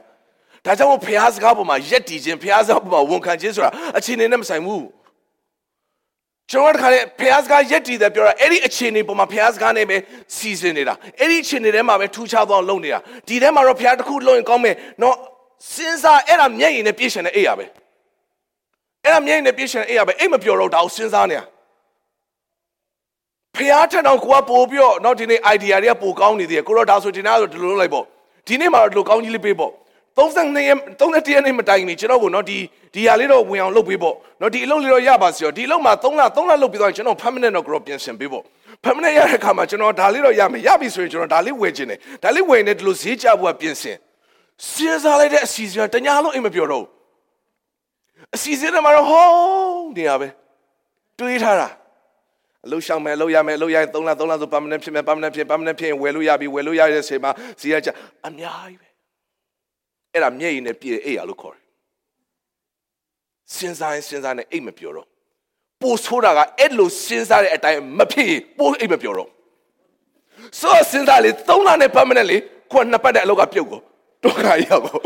ဒါကြောင့်မို့ဖခင်စကားပေါ်မှာယက်တည်ခြင်းဖခင်စကားပေါ်မှာဝန်ခံခြင်းဆိုတာအခြေအနေနဲ့မဆိုင်ဘူး ကျွန်တော်တို့ခါလေဖះစကားရက်တည်တယ်ပြောတာအဲ့ဒီအခြေအနေပေါ်မှာဖះစကားနဲ့ပဲစီစဉ်နေတာအဲ့ဒီအခြေအနေထဲမှာပဲထူးခြားသောလုပ်နေတာဒီထဲမှာတော့ဖះတစ်ခုလုပ်ရင်ကောင်းမယ်နော်စဉ်းစားအဲ့ဒါမျက်ရည်နဲ့ပြည့်ရှင်တဲ့အိပ်ရပဲအဲ့ဒါမျက်ရည်နဲ့ပြည့်ရှင်တဲ့အိပ်ရပဲအိတ်မပြောတော့ဒါကိုစဉ်းစားနေတာဖះထက်တော့ကိုကပို့ပြီးတော့နော်ဒီနေ့ idea တွေကပိုကောင်းနေသေးတယ်ကိုတော့ဒါဆိုဒီနေ့ဆိုဒီလိုလုပ်လိုက်ပေါ့ဒီနေ့မှာတော့ဒီလိုကောင်းကြီးလေးပေးပေါ့32ရက်31ရက်နေ့မတိုင်မီကျွန်တော်ကိုနော်ဒီ ဒီဟာလေးတော့ဝင်အောင်လုပ်ပေးပေါ့နော်ဒီအလုပ်လေးတော့ရပါစီရောဒီအလုပ်မှာ3လ3လလုပ်ပြီးတော့ကျွန်တော် permanent တော့ group ပြင်ဆင်ပေးပေါ့ permanent ရတဲ့အခါမှာကျွန်တော်ဒါလေးတော့ရမယ်ရပြီဆိုရင်ကျွန်တော်ဒါလေးဝယ်ခြင်းတယ်ဒါလေးဝယ်နေတယ်လို့ဈေးကြဖို့ကပြင်ဆင်စဉ်းစားလိုက်တဲ့အစီအစဉ်တညာလုံးအိမ်မပြောတော့အစီအစဉ်တွေမှာတော့ဟောနေရပဲတွေးထားတာအလုပ်ရှောင်မယ်အလုပ်ရမယ်အလုပ်ရရင်3လ3လဆို permanent ဖြစ်မယ် permanent ဖြစ် permanent ဖြစ်ရင်ဝယ်လို့ရပြီဝယ်လို့ရတဲ့ချိန်မှာဈေးကကြအများကြီးပဲအဲ့ဒါမျက်ရည်နဲ့ပြည့်အိပ်ရလို့ခေါ်တယ် စဉ်းစားရင်စဉ်းစားနေအိတ်မပြောတော့ပိုဆိုးတာကအဲ့လိုစဉ်းစားတဲ့အတိုင်းမဖြစ်ပိုအိတ်မပြောတော့ဆိုစဉ်းစားလေ၃လနဲ့ပတ်မနဲ့လေကိုနှစ်ပတ်တဲ့အလောက်ကပြုတ်ကိုဒုက္ခရောက်ကို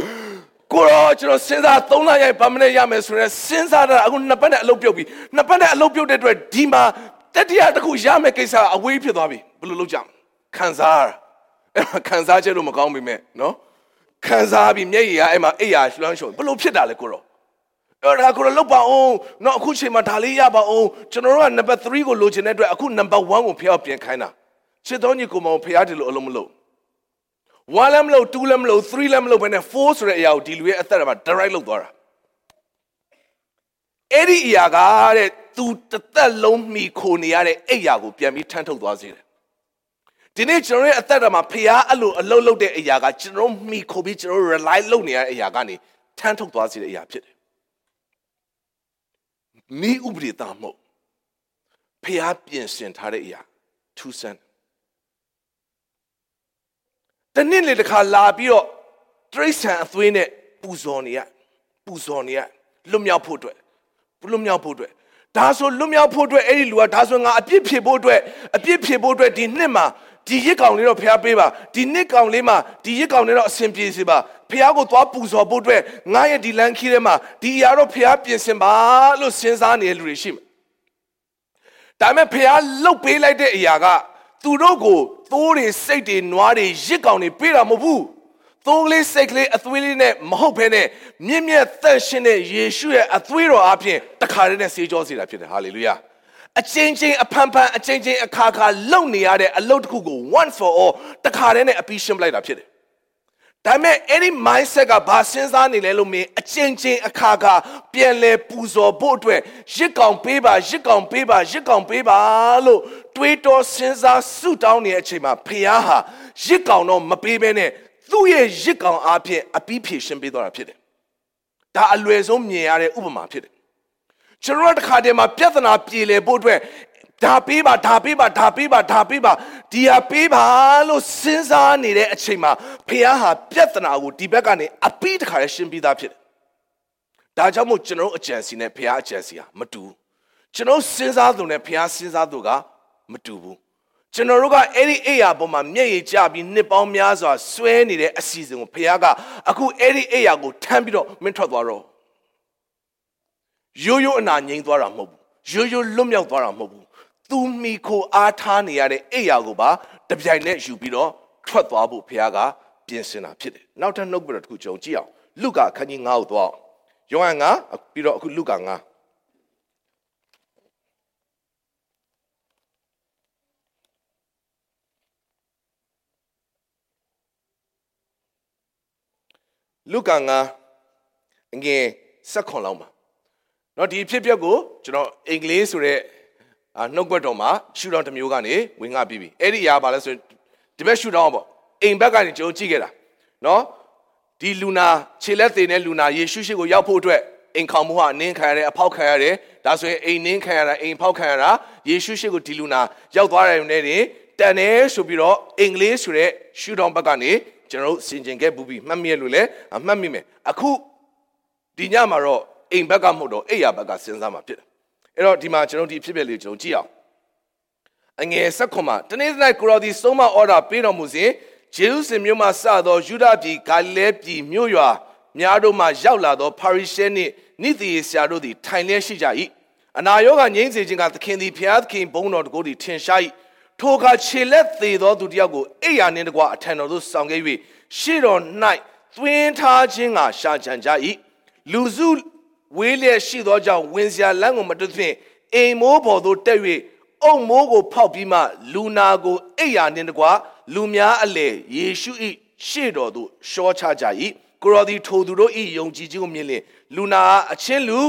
ကိုရောကျွန်တော်စဉ်းစား၃လရိုက်ပတ်မနဲ့ရမယ်ဆိုရင်စဉ်းစားတာအခုနှစ်ပတ်နဲ့အလုပ်ပြုတ်ပြီနှစ်ပတ်နဲ့အလုပ်ပြုတ်တဲ့အတွက်ဒီမှာတတိယတစ်ခုရမယ်ကိစ္စအဝေးဖြစ်သွားပြီဘယ်လိုလုပ်ကြမလဲခံစားအဲ့မှာခံစားချက်လို့မကောင်းပြီမဲ့နော်ခံစားပြီးမျက်ရည်ကအဲ့မှာအိယာလွှမ်းရှုံဘယ်လိုဖြစ်တာလဲကိုရော အဲ့ဒါကိုလောက်ပါအောင်နော်အခုချိန်မှာဒါလေးရပါအောင်ကျွန်တော်တို့ကနံပါတ်3ကိုလိုချင်တဲ့အတွက်အခုနံပါတ်1ကိုဖျောက်ပြင်ခိုင်းတာချစ်တော်ညီကိုမောင်ဖျားတယ်လို့အလုံးမလို့1လည်းမလို့2လည်းမလို့3လည်းမလို့ဘယ်နဲ့4ဆိုတဲ့အရာကိုဒီလူရဲ့အသက်မှာ direct လောက်သွားတာအဲ့ဒီအရာကတဲ့သူတစ်သက်လုံးမိခိုနေရတဲ့အိယာကိုပြန်ပြီးထမ်းထုတ်သွားစေတယ်ဒီနေ့ကျွန်တော်ရဲ့အသက်တာမှာဖျားအဲ့လိုအလုံးလုံးတဲ့အရာကကျွန်တော်မိခိုပြီးကျွန်တော် rely လုပ်နေရတဲ့အရာကနေထမ်းထုတ်သွားစေတဲ့အရာဖြစ်တယ် နီးဥပဒေသားမဟုတ်ဖျားပြင်ဆင်ထားတဲ့အရာထူးဆန်းတနေ့လေတစ်ခါလာပြီးတော့တရိษံအသွေးနဲ့ပူဇော်နေရပူဇော်နေရလွတ်မြောက်ဖို့အတွက်လွတ်မြောက်ဖို့အတွက်ဒါဆိုလွတ်မြောက်ဖို့အတွက်အဲ့ဒီလူကဒါဆိုငါအပြစ်ဖြေဖို့အတွက်အပြစ်ဖြေဖို့အတွက်ဒီနှစ်မှာ ဒီရစ်ကောင်လေးတော့ဖျားပေးပါဒီနှစ်ကောင်လေးမှာဒီရစ်ကောင်လေးတော့အဆင်ပြေစေပါဖျားကိုသွားပူဇော်ဖို့အတွက်ငါရဲ့ဒီလမ်းခီးထဲမှာဒီအရာတော့ဖျားပြင်ဆင်ပါလို့စဉ်းစားနေတဲ့လူတွေရှိမှာဒါပေမဲ့ဖျားလှုပ်ပေးလိုက်တဲ့အရာကသူတို့ကိုသိုးတွေစိတ်တွေနွားတွေရစ်ကောင်တွေပေးတာမဟုတ်ဘူးသိုးကလေးစိတ်ကလေးအသွေးလေးနဲ့မဟုတ်ဘဲနဲ့မြင့်မြတ်သက်ရှင်တဲ့ယေရှုရဲ့အသွေးတော်အပြင်တခါတည်းနဲ့ဆေးကြောစေတာဖြစ်တယ်ဟာလေလုယာ အချင်းချင်းအဖန်ဖန်အချင်းချင်းအခါခါလုံနေရတဲ့အလုပ်တစ်ခုကို once for all တခါတည်းနဲ့အပြီးရှင်းပလိုက်တာဖြစ်တယ်ဒါပေမဲ့အဲ့ဒီ mindset ကဘာစဉ်းစားနေလဲလို့မင်းအချင်းချင်းအခါခါပြန်လဲပူဇော်ဖို့အတွက်ရစ်ကောင်ပေးပါရစ်ကောင်ပေးပါရစ်ကောင်ပေးပါလို့တွေးတောစဉ်းစားဆုတောင်းနေတဲ့အချိန်မှာဖခင်ဟာရစ်ကောင်တော့မပေးဘဲနဲ့သူ့ရဲ့ရစ်ကောင်အားဖြင့်အပြီးဖြည့်ရှင်းပေးသွားတာဖြစ်တယ်ဒါအလွယ်ဆုံးမြင်ရတဲ့ဥပမာဖြစ်တယ် ကျွန်တော်တို့တစ်ခါတည်းမှာပြဿနာပြေလည်ဖို့အတွက်ဒါပေးပါဒါပေးပါဒါပေးပါဒါပေးပါဒီဟာပေးပါလို့စဉ်းစားနေတဲ့အချိန်မှာဖခင်ဟာပြဿနာကိုဒီဘက်ကနေအပိတခါရရှင်းပြီးသားဖြစ်တယ်။ဒါကြောင့်မို့ကျွန်တော်အကြံစီနဲ့ဖခင်အကြံစီဟာမတူဘူး။ကျွန်တော်စဉ်းစားသူနဲ့ဖခင်စဉ်းစားသူကမတူဘူး။ကျွန်တော်တို့ကအဲ့ဒီအိယာပေါ်မှာမျက်ရည်ကျပြီးနှစ်ပေါင်းများစွာဆွဲနေတဲ့အစီအစဉ်ကိုဖခင်ကအခုအဲ့ဒီအိယာကိုထမ်းပြီးတော့မင်းထွက်သွားတော့ ရိုးရိုးအနာငြိမ်းသွားတာမဟုတ်ဘူးရိုးရိုးလွတ်မြောက်သွားတာမဟုတ်ဘူးသူမိခိုအားထားနေရတဲ့အိယာကိုပါတပြိုင်နက်ယူပြီးတော့ထွက်သွားဖို့ဖခင်ကပြင်ဆင်တာဖြစ်တယ်နောက်ထပ်နှုတ်ပြီးတော့တစ်ခုကြုံကြည့်အောင်လုကာခန်းကြီး9ကိုသွားယောဟန်9ပြီးတော့အခုလုကာ9လုကာငါအငယ်ဆက်ခွန်လောက်မှာ เนาะဒီဖြစ်ပျက်ကိုကျွန်တော်အင်္ဂလိပ်ဆိုတဲ့နှုတ်ကွက်တော်မှာရှူတော်တစ်မျိုးကနေဝင်ငါပြီးပြီအဲ့ဒီအရာပါလဲဆိုဒီဘက်ရှူတော်ပေါ့အိမ်ဘက်ကနေကျွန်တော်ကြည့်ခဲ့တာเนาะဒီလူနာခြေလက်သေးတဲ့လူနာယေရှုရှိကိုရောက်ဖို့အတွက်အိမ်ခေါင်မှုဟာအနင်းခံရတယ်အဖောက်ခံရတယ်ဒါဆိုရင်အိမ်နင်းခံရတာအိမ်ဖောက်ခံရတာယေရှုရှိကိုဒီလူနာရောက်သွားတယ်နဲ့တန်တယ်ဆိုပြီးတော့အင်္ဂလိပ်ဆိုတဲ့ရှူတော်ဘက်ကနေကျွန်တော်တို့ဆင်ခြင်ခဲ့ဘူးပြီးမှတ်မိရလို့လည်းမှတ်မိမယ်အခုဒီညမှာတော့ အိမ်ဘက်ကမဟုတ်တော့အိယာဘက်ကစဉ်းစားမှာဖြစ်တယ်အဲ့တော့ဒီမှာကျွန်တော်ဒီဖြစ်ဖြစ်လေးကျွန်တော်ကြည့်အောင်အငယ်ဆက်ခွန်မှာတနေ့တနေ့ကိုရောဒီဆုံးမအော်ဒါပေးတော်မူစဉ်ဂျေရုဆလင်မြို့မှစသောယူဒပြည်ဂါလိလဲပြည်မြို့ရွာများတို့မှရောက်လာသောပါရိရှဲနှင့်နိသိဆရာတို့သည်ထိုင်လျက်ရှိကြ၏အနာရောဂါငြိမ့်စေခြင်းကသခင်သည်ဖျားသခင်ဘုန်းတော်တကိုးသည်ထင်ရှား၏ထိုအခါခြေလက်သေးသောသူတစ်ယောက်ကိုအိယာနှင့်တကွအထံတော်သို့ဆောင်ခဲ့၍ရှေ့တော်၌သွင်းထားခြင်းကရှာကြံကြ၏လူစု ဝေးလျက်ရှိသောကြောင့်ဝင်စရာလမ်းကိုမတွဖြင့်အိမ်မိုးပေါ်သို့တက်၍အုံမိုးကိုဖောက်ပြီးမှလူနာကိုအိယာနှင့်တကွလူများအလေယေရှု၏ရှေ့တော်သို့ရှောချကြ၏ကိုရောဒီထိုသူတို့၏ယုံကြည်ခြင်းကိုမြင်လျင်လူနာအချင်းလူ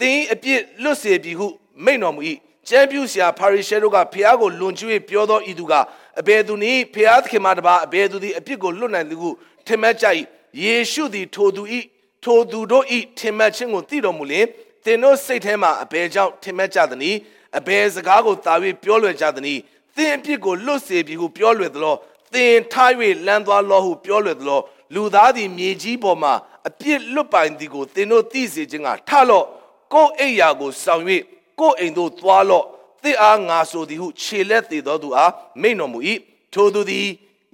သင်အပြစ်လွတ်စေပြီဟုမိန့်တော်မူ၏ကျမ်းပြုဆရာဖာရိရှဲတို့ကဖျားကိုလွန်ကျွေးပြောသောဤသူကအဘယ်သူနည်းဖျားသခင်မတပါအဘယ်သူသည်အပြစ်ကိုလွတ်နိုင်သူကိုထင်မှတ်ကြ၏ယေရှုသည်ထိုသူဤ ထိုသူတို့ဤထင်မှတ်ခြင်းကိုသိတော်မူလျင်သင်တို့စိတ်ထဲမှာအဘယ်ကြောင့်ထင်မှတ်ကြသနည်းအဘယ်စကားကိုသာ၍ပြောလွယ်ကြသနည်းသင်အပြစ်ကိုလွတ်စေပြီဟုပြောလွယ်သလောသင်ထား၍လမ်းသွားလောဟုပြောလွယ်သလောလူသားသည်မြေကြီးပေါ်မှာအပြစ်လွတ်ပိုင်သည်ကိုသင်တို့သိစေခြင်းကထလော့ကိုယ်အိယာကိုဆောင်၍ကိုယ်အိမ်သို့သွားလော့သစ်အားငါဆိုသည်ဟုခြေလက်သေးသောသူအားမိန့်တော်မူ၏ထိုသူသည်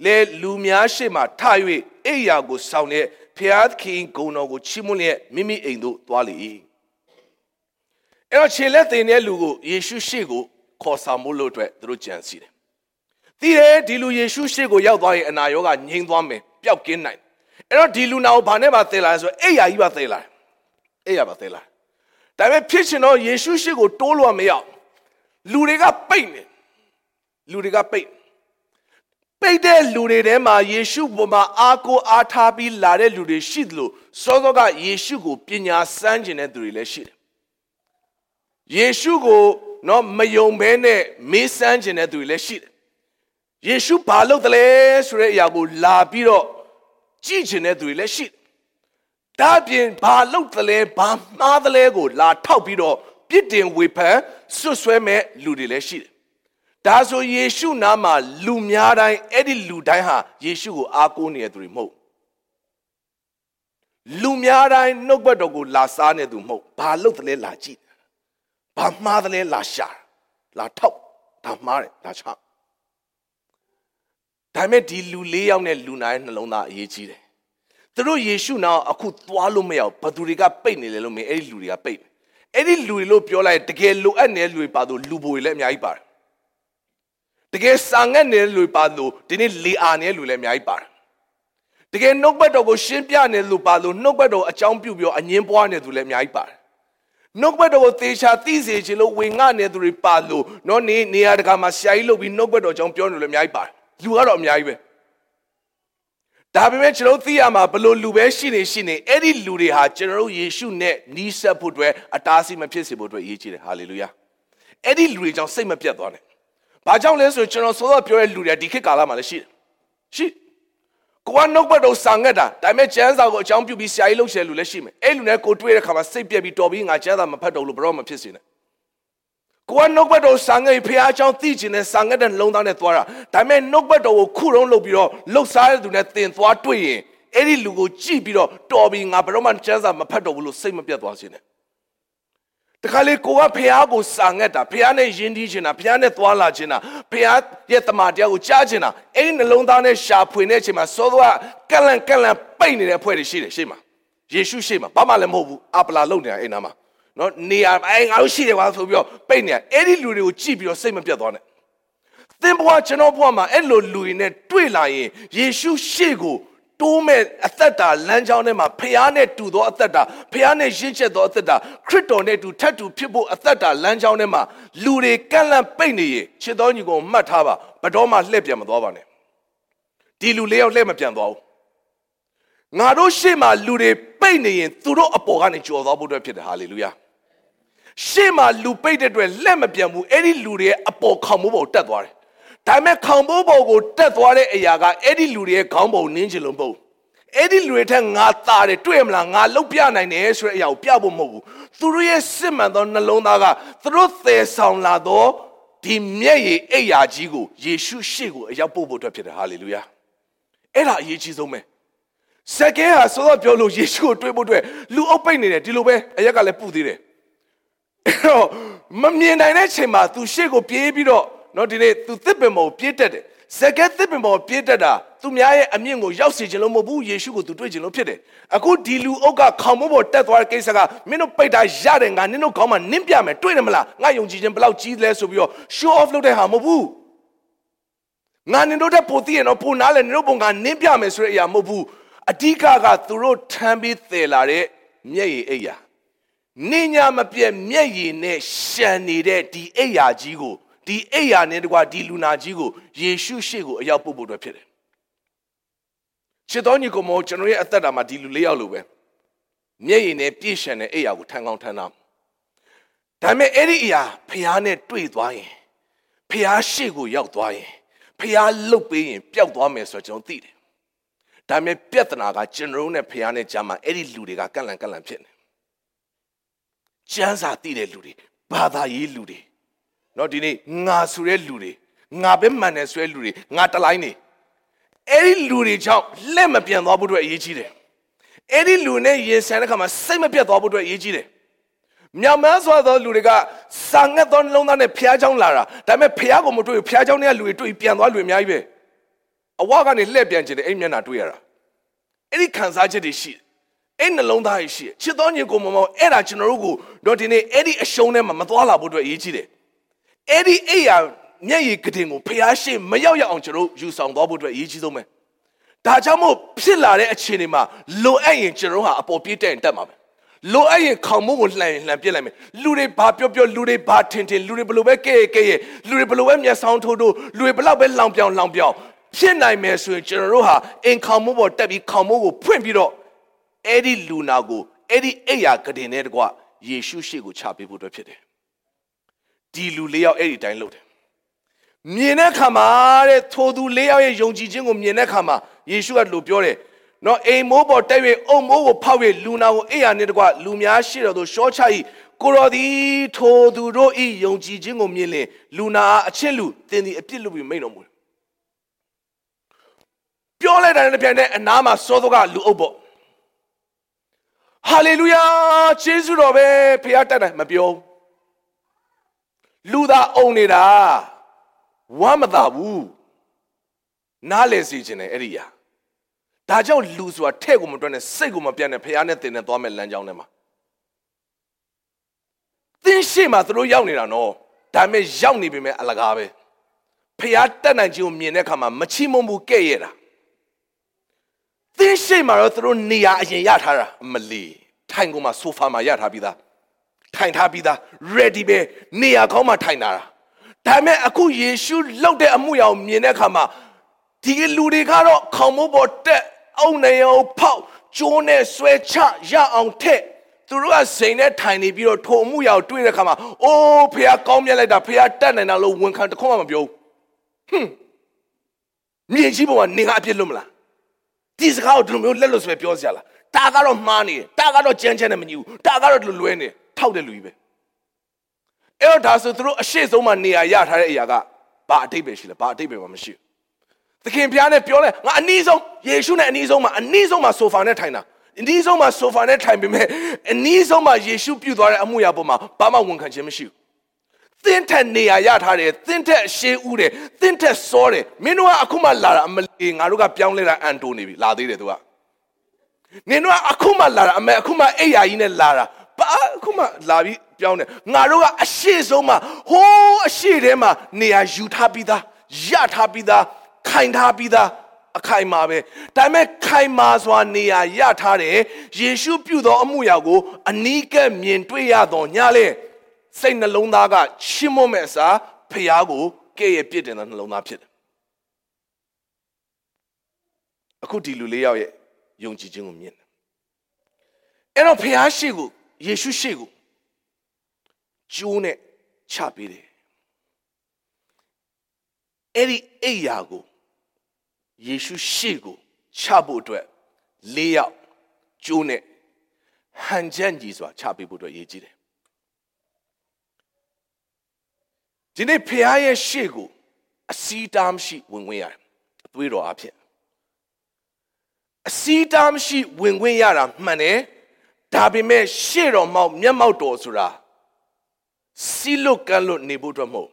လဲလူများရှေ့မှထ၍အိယာကိုဆောင်လျက် ဖျားခင်ဂုံတော်ကိုချီးမွမ်းလျက်မိမိအိမ်သို့သွားလေ၏အဲ့တော့ခြေလက်သေးတဲ့လူကိုယေရှုရှေ့ကိုခေါ်ဆောင်မှုလို့အတွက်သူတို့ကြံစီတယ်သိတယ်ဒီလူယေရှုရှေ့ကိုရောက်သွားရင်အနာရောဂါငြိမ်းသွားမယ်ပျောက်ကင်းနိုင်အဲ့တော့ဒီလူနာကိုဘာနဲ့ပါသယ်လာလဲဆိုအိယာကြီးပါသယ်လာအိယာပါသယ်လာဒါပေမဲ့ဖြစ်ချင်တော့ယေရှုရှိကိုတိုးလို့မရလူတွေကပိတ်နေလူတွေကပိတ် ပိတ်တဲ့လူတွေထဲမှာယေရှုပေါ်မှာအားကိုးအားထားပြီးလာတဲ့လူတွေရှိသလိုစောစောကယေရှုကိုပညာစမ်းကျင်တဲ့သူတွေလည်းရှိတယ်ယေရှုကိုနော်မယုံဘဲနဲ့မေးစမ်းကျင်တဲ့သူတွေလည်းရှိတယ်ယေရှုဘာလုပ်တယ်လဲဆိုတဲ့အရာကိုလာပြီးတော့ကြည့်ကျင်တဲ့သူတွေလည်းရှိတယ်ဒါပြင်ဘာလုပ်သလဲဘာမှားသလဲကိုလာထောက်ပြီးတော့ပြစ်တင်ဝေဖန်ဆွဆွဲမဲ့လူတွေလည်းရှိတယ်။ ဒါဆိုယေရှုနာမှာလူများတိုင်းအဲ့ဒီလူတိုင်းဟာယေရှုကိုအားကိုးနေတဲ့သူတွေမဟုတ်လူများတိုင်းနှုတ်ဘတ်တော်ကိုလာစားနေသူမဟုတ်ဘာလုပ်သလဲလာကြည့်ဘာမှားသလဲလာရှာလာထောက်ဒါမှားတယ်ဒါချဒါမဲ့ဒီလူ၄ယောက်နဲ့လူနာရဲ့နှလုံးသားအရေးကြီးတယ်သူတို့ယေရှုနာအခုသွားလို့မရဘူးဘသူတွေကပိတ်နေလဲလို့မင်းအဲ့ဒီလူတွေကပိတ်အဲ့ဒီလူတွေလို့ပြောလိုက်တကယ်လိုအပ်နေတဲ့လူတွေပါတော့လူဘိုတွေလည်းအများကြီးပါတယ် တကယ်စာငတ်နေတဲ့လူတွေပါတော့ဒီနေ့လေအာနေတဲ့လူလည်းအများကြီးပါတယ်တကယ်နှုတ်ဘက်တော်ကိုရှင်းပြနေတဲ့လူပါလို့နှုတ်ဘက်တော်အကြောင်းပြုပြီးတော့အငင်းပွားနေတဲ့သူလည်းအများကြီးပါတယ်နှုတ်ဘက်တော်ကိုသေချာသိစေခြင်းလို့ဝင်ငှနေတဲ့သူတွေပါလို့နော်နေနေရာတကာမှာဆရာကြီးလုပ်ပြီးနှုတ်ဘက်တော်အကြောင်းပြောနေလို့အများကြီးပါတယ်လူကတော့အများကြီးပဲဒါပေမဲ့ကျွန်တော်သိရမှာဘလို့လူပဲရှိနေရှိနေအဲ့ဒီလူတွေဟာကျွန်တော်တို့ယေရှုနဲ့နီးစပ်ဖို့အတွက်အတားအဆီးမဖြစ်စေဖို့အတွက်အရေးကြီးတယ်ဟာလေလုယာအဲ့ဒီလူတွေကြောင့်စိတ်မပြတ်သွားနဲ့ ဘာကြောင့်လဲဆိုကျွန်တော်စောစောပြောတဲ့လူတွေဒီခေတ်ကာလမှာလည်းရှိတယ်ရှိကိုကနှုတ်ဘတ်တော့ဆာငတ်တာဒါပေမဲ့ကျမ်းစာကိုအကြောင်းပြုပြီးဆရာကြီးလှုပ်ရှားလူလည်းရှိမယ်အဲ့လူနဲ့ကိုတွေ့တဲ့ခါမှာစိတ်ပြက်ပြီးတော်ပြီးငါကျမ်းစာမဖတ်တော့လို့ဘရောမဖြစ်စေနဲ့ကိုကနှုတ်ဘတ်တော်ဆာငတ်ဖះအကြောင်းသိချင်တဲ့ဆာငတ်တဲ့လုံးသားနဲ့သွားတာဒါပေမဲ့နှုတ်ဘတ်တော်ကိုခုတုံးလုပ်ပြီးတော့လှုပ်ရှားတဲ့သူနဲ့တင်သွားတွေ့ရင်အဲ့ဒီလူကိုကြည့်ပြီးတော့တော်ပြီးငါဘရောမှစမ်းစာမဖတ်တော့ဘူးလို့စိတ်မပြတ်သွားစေနဲ့ တခါလေကိုကဖះကိုစာငတ်တာဖះနဲ့ယဉ်တီးချင်တာဖះနဲ့သွားလာချင်တာဖះရဲ့တမန်တရားကိုကြားချင်တာအဲ့ဒီနှလုံးသားနဲ့ရှာဖွေနေချိန်မှာစောစောကကလန်ကလန်ပိတ်နေတဲ့ဖွဲ့တွေရှိတယ်ရှေ့မှာယေရှုရှေ့မှာဘာမှလည်းမဟုတ်ဘူးအပလာလုံနေတာအဲ့နာမှာနော်နေရာအဲငါတို့ရှိတယ်ကွာဆိုပြီးတော့ပိတ်နေအဲ့ဒီလူတွေကိုကြည့်ပြီးတော့စိတ်မပြတ်သွားနဲ့သင်ဘဝကျွန်တော်ဘဝမှာအဲ့လိုလူတွေနဲ့တွေ့လာရင်ယေရှုရှေ့ကို တိုးမဲ့အသက်တာလမ်းကြောင်းထဲမှာဖះနဲ့တူသောအသက်တာဖះနဲ့ရင့်ချက်သောအသက်တာခရစ်တော်နဲ့တူထပ်တူဖြစ်ဖို့အသက်တာလမ်းကြောင်းထဲမှာလူတွေကန့်လန့်ပိတ်နေရင်ချစ်တော်ညီကိုမှတ်ထားပါဘတော်မှလှည့်ပြန်မသွားပါနဲ့ဒီလူလေးယောက်လှည့်မပြန်သွားဘူးငါတို့ရှေ့မှာလူတွေပိတ်နေရင်သူတို့အပေါ်ကနေကြော်သွားဖို့အတွက်ဖြစ်တယ်ဟာလေလုယာရှေ့မှာလူပိတ်တဲ့အတွက်လက်မပြန်ဘူးအဲ့ဒီလူတွေရဲ့အပေါ်ခေါင်မိုးပေါ်တက်သွားတယ် ဒါပေမဲ့ခေါင်မိုးပေါ်ကိုတက်သွားတဲ့အရာကအဲ့ဒီလူတွေရဲ့ခေါင်းပုံနင်းချင်လို့မဟုတ်အဲ့ဒီလူတွေထက်ငါตาတယ်တွေ့မလားငါလုတ်ပြနိုင်တယ်ဆိုတဲ့အရာကိုပြဖို့မဟုတ်ဘူးသူတို့ရဲ့စစ်မှန်သောနှလုံးသားကသူတို့သယ်ဆောင်လာသောဒီမျက်ရည်အိယာကြီးကိုယေရှုရှေ့ကိုအရောက်ပို့ဖို့အတွက်ဖြစ်တယ်ဟာလေလုယာအဲ့ဒါအရေးကြီးဆုံးပဲစကဲဟာဆိုတော့ပြောလို့ယေရှုကိုတွေ့ဖို့အတွက်လူအုပ်ပိတ်နေတယ်ဒီလိုပဲအရက်ကလည်းပူသေးတယ်အဲ့တော့မမြင်နိုင်တဲ့ချိန်မှာ तू ရှေ့ကိုပြေးပြီးတော့ နော်ဒီနေ့ तू သစ်ပင်ပေါ်ပြေးတက်တယ်စကဲသစ်ပင်ပေါ်ပြေးတက်တာသူများရဲ့အမြင့်ကိုရောက်စေခြင်းလို့မဟုတ်ဘူးယေရှုကို तू တွေ့ခြင်းလို့ဖြစ်တယ်အခုဒီလူအုပ်ကခေါင်မိုးပေါ်တက်သွားတဲ့ကိစ္စကမင်းတို့ပိတ်တာရတယ်ငါနင်းတို့ခေါင်းမှာနင်းပြမယ်တွေ့တယ်မလားငါယုံကြည်ခြင်းဘယ်လောက်ကြီးလဲဆိုပြီးတော့ show off လုပ်တဲ့ဟာမဟုတ်ဘူးငါနင်တို့တဲ့ပိုသိရင်တော့ပိုနားလဲနင်တို့ပုံကနင်းပြမယ်ဆိုတဲ့အရာမဟုတ်ဘူးအဓိကကသူတို့ထမ်းပြီးသယ်လာတဲ့မျက်ရည်အိပ်ယာနင်းညာမပြည့်မျက်ရည်နဲ့ရှန်နေတဲ့ဒီအိပ်ယာကြီးကို ဒီအိပ်ယာနဲ့တကွာဒီလူနာကြီးကိုယေရှုရှေ့ကိုအရောက်ပို့ဖို့အတွက်ဖြစ်တယ်ချစ်တော်ညီကိုမောကျွန်တော်ရဲ့အသက်တာမှာဒီလူလေးယောက်လိုပဲမျက်ရည်နဲ့ပြည့်ရှန်တဲ့အိပ်ယာကိုထမ်းကောင်းထမ်းတာဒါပေမဲ့အဲ့ဒီအရာဖះနဲ့တွေ့သွားရင်ဖះရှေ့ကိုရောက်သွားရင်ဖះလှုပ်ပေးရင်ပျောက်သွားမယ်ဆိုတော့ကျွန်တော်သိတယ်ဒါပေမဲ့ပြဿနာကကျွန်တော်တို့နဲ့ဖះနဲ့ကြားမှာအဲ့ဒီလူတွေကကန့်လန့်ကန့်လန့်ဖြစ်နေကျမ်းစာသိတဲ့လူတွေဘာသာရေးလူတွေ เนาะဒီနေ့ငါဆိုတဲ့လူတွေငါပဲမှန်တယ်ဆိုတဲ့လူတွေငါတလိုင်းနေအဲ့ဒီလူတွေကြောင့်လက်မပြန်သွားဖို့အတွက်အရေးကြီးတယ်အဲ့ဒီလူနဲ့ရင်ဆိုင်တဲ့ခါမှာစိတ်မပြတ်သွားဖို့အတွက်အရေးကြီးတယ်မြောင်မန်းစွာသောလူတွေကစာငတ်သောနှလုံးသားနဲ့ဖျားချောင်းလာတာဒါပေမဲ့ဖျားကိုမတွေ့ဘူးဖျားချောင်းတွေကလူတွေတွေ့ပြန်သွားလူတွေအများကြီးပဲအဝကနေလှည့်ပြန်ကျင်တယ်အဲ့မျက်နှာတွေ့ရတာအဲ့ဒီခံစားချက်တွေရှိအဲ့နှလုံးသားရှိချစ်တော်ညီကိုမမောအဲ့ဒါကျွန်တော်တို့ကိုတော့ဒီနေ့အဲ့ဒီအရှုံးထဲမှာမသွားလာဖို့အတွက်အရေးကြီးတယ် အဲ့ဒီအိယာမျက်ရည်ကတင်ကိုဖျားရှိမရောက်ရအောင်ကျွန်တော်ယူဆောင်သွားဖို့အတွက်အရေးကြီးဆုံးပဲဒါကြောင့်မို့ဖြစ်လာတဲ့အခြေအနေမှာလိုအပ်ရင်ကျွန်တော်ဟာအပေါ်ပြေးတက်ရင်တက်မှာပဲလိုအပ်ရင်ခေါင်မိုးကိုလှန်ရင်လှန်ပြစ်လိုက်မယ်လူတွေဘာပြောပြောလူတွေဘာထင်ထင်လူတွေဘလို့ပဲကဲကဲရဲ့လူတွေဘလို့ပဲမျက်စောင်းထိုးထိုးလူတွေဘလောက်ပဲလောင်ပြောင်လောင်ပြောင်ဖြစ်နိုင်မယ်ဆိုရင်ကျွန်တော်တို့ဟာအင်ခေါင်မိုးပေါ်တက်ပြီးခေါင်မိုးကိုဖွင့်ပြီးတော့အဲ့ဒီလူနာကိုအဲ့ဒီအိယာကတင်တဲ့တကွယေရှုရှိကိုချပေးဖို့အတွက်ဖြစ်တယ် ဒီလူလေးယောက်အဲ့ဒီတိုင်းလုပ်တယ်မြင်တဲ့ခါမှာတဲ့ထိုသူလေးယောက်ရဲ့ယုံကြည်ခြင်းကိုမြင်တဲ့ခါမှာယေရှုကလို့ပြောတယ်နော်အိမ်မိုးပေါ်တက်၍အုံမိုးကိုဖောက်၍လူနာကိုအိယာနဲ့တကွလူများရှိတော်သူရှောချ၏ကိုတော်သည်ထိုသူတို့ဤယုံကြည်ခြင်းကိုမြင်လင်လူနာအချစ်လူသင်သည်အပြစ်လုပ်ပြီးမိန်တော်မူပြောလိုက်တာနဲ့ပြန်တဲ့အနားမှာစောသောကလူအုပ်ပေါ့ဟာလေလုယာခြေဆုတော်ပဲဖခင်တတ်တယ်မပြော လူသားအုံနေတာဝမ်းမသာဘူးနားလေစီခြင်းတယ်အဲ့ဒီရာဒါကြောင့်လူဆိုတာထဲ့ကိုမတွက်နဲ့စိတ်ကိုမပြတ်နဲ့ဖခင်နဲ့တင်နဲ့သွားမဲ့လမ်းကြောင်းထဲမှာသင်ရှိမှသူတို့ရောက်နေတာနော်ဒါပေမဲ့ရောက်နေပြီမဲ့အလကားပဲဖခင်တက်နိုင်ခြင်းကိုမြင်တဲ့အခါမှာမချီးမွမ်းဘူးကဲ့ရဲ့တာသင်ရှိမှတော့သူတို့နေရာအရင်ရထားတာမလီထိုင်ကုန်မှာဆိုဖာမှာရထားပြီးသား ထိုင်ထားပြီးသား ready ပဲနေရာကောင်းမှထိုင်တာဒါပေမဲ့အခုယေရှုလှုပ်တဲ့အမှုရာကိုမြင်တဲ့အခါမှာဒီလူတွေကတော့ခေါင်းမိုးပေါ်တက်အုံနေအောင်ဖောက်ကျိုးနဲ့ဆွဲချရအောင်ထက်သူတို့ကစိန်နဲ့ထိုင်နေပြီးတော့ထိုအမှုရာကိုတွေ့တဲ့အခါမှာအိုးဖះကောင်းမြတ်လိုက်တာဖះတက်နိုင်တာလို့ဝန်ခံတခွန်းမှမပြောဟွန်းမြင်ရှိပုံကနေကအပြစ်လွတ်မလားဒီစကားကိုဒီလိုမျိုးလက်လွတ်ဆွဲပြောစရာလားတာကတော့မှားနေတယ်တာကတော့ကြမ်းကြမ်းနဲ့မညီဘူးတာကတော့ဒီလိုလွဲနေ ထောက်တဲ့လူကြီးပဲအဲ့တော့ဒါဆိုသူတို့အရှိဆုံးမှနေရာရထားတဲ့အရာကဘာအတိတ်ပဲရှိလဲဘာအတိတ်ပဲမှမရှိဘူးသခင်ဘုရားနဲ့ပြောလဲငါအနည်းဆုံးယေရှုနဲ့အနည်းဆုံးမှာအနည်းဆုံးမှာဆိုဖာနဲ့ထိုင်တာအနည်းဆုံးမှာဆိုဖာနဲ့ထိုင်ပေမဲ့အနည်းဆုံးမှာယေရှုပြုသွားတဲ့အမှုရာပေါ်မှာဘာမှဝန်ခံခြင်းမရှိဘူးသင်ထက်နေရာရထားတယ်သင်ထက်အရှိဦးတယ်သင်ထက်စောတယ်မင်းတို့ကအခုမှလာတာအမလီငါတို့ကပြောင်းလဲတာအန်တိုနေပြီလာသေးတယ်သူကနင်တို့ကအခုမှလာတာအမေအခုမှအိယာကြီးနဲ့လာတာ ဘာအခုမှလာပြီးပြောင်းတယ်ငါတို့ကအရှိဆုံးမှာဟိုးအရှိထဲမှာနေရာယူထားပြီးသားရထားပြီးသားခိုင်ထားပြီးသားအခိုင်မာပဲဒါပေမဲ့ခိုင်မာစွာနေရာရထားတယ်ယေရှုပြုသောအမှုရာကို အနီးကပ်မြင်တွေ့ရသောညလေစိတ်နှလုံးသားကချစ်မွတ်မဲ့အစားဖျားကိုကဲ့ရဲ့ပြစ်တင်တဲ့နှလုံးသားဖြစ်တယ်အခုဒီလူလေးယောက်ရဲ့ယုံကြည်ခြင်းကိုမြင်တယ်အဲ့တော့ဖျားရှိကို ယေရှုရှိကိုကျိုးနဲ့ချပေးတယ်အဲ့ဒီအိယာကိုယေရှုရှေ့ကိုချဖို့အတွက်၄ယောက်ကျိုးနဲ့ဟန်ချက်ကြီးစွာချပေးဖို့အတွက်ရည်ကြီးတယ်ဒီနေ့ဖခင်ရဲ့ရှေ့ကိုအစီတားမရှိဝင်ဝင်ရတယ်အသွေးတော်အဖြစ်အစီတားမရှိဝင်ဝင်ရတာမှန်တယ် ဒါပေမဲ့ရှေ့တော်မောက်မျက်မှောက်တော်ဆိုတာစီလွတ်ကန့်လွတ်နေဖို့အတွက်မဟုတ်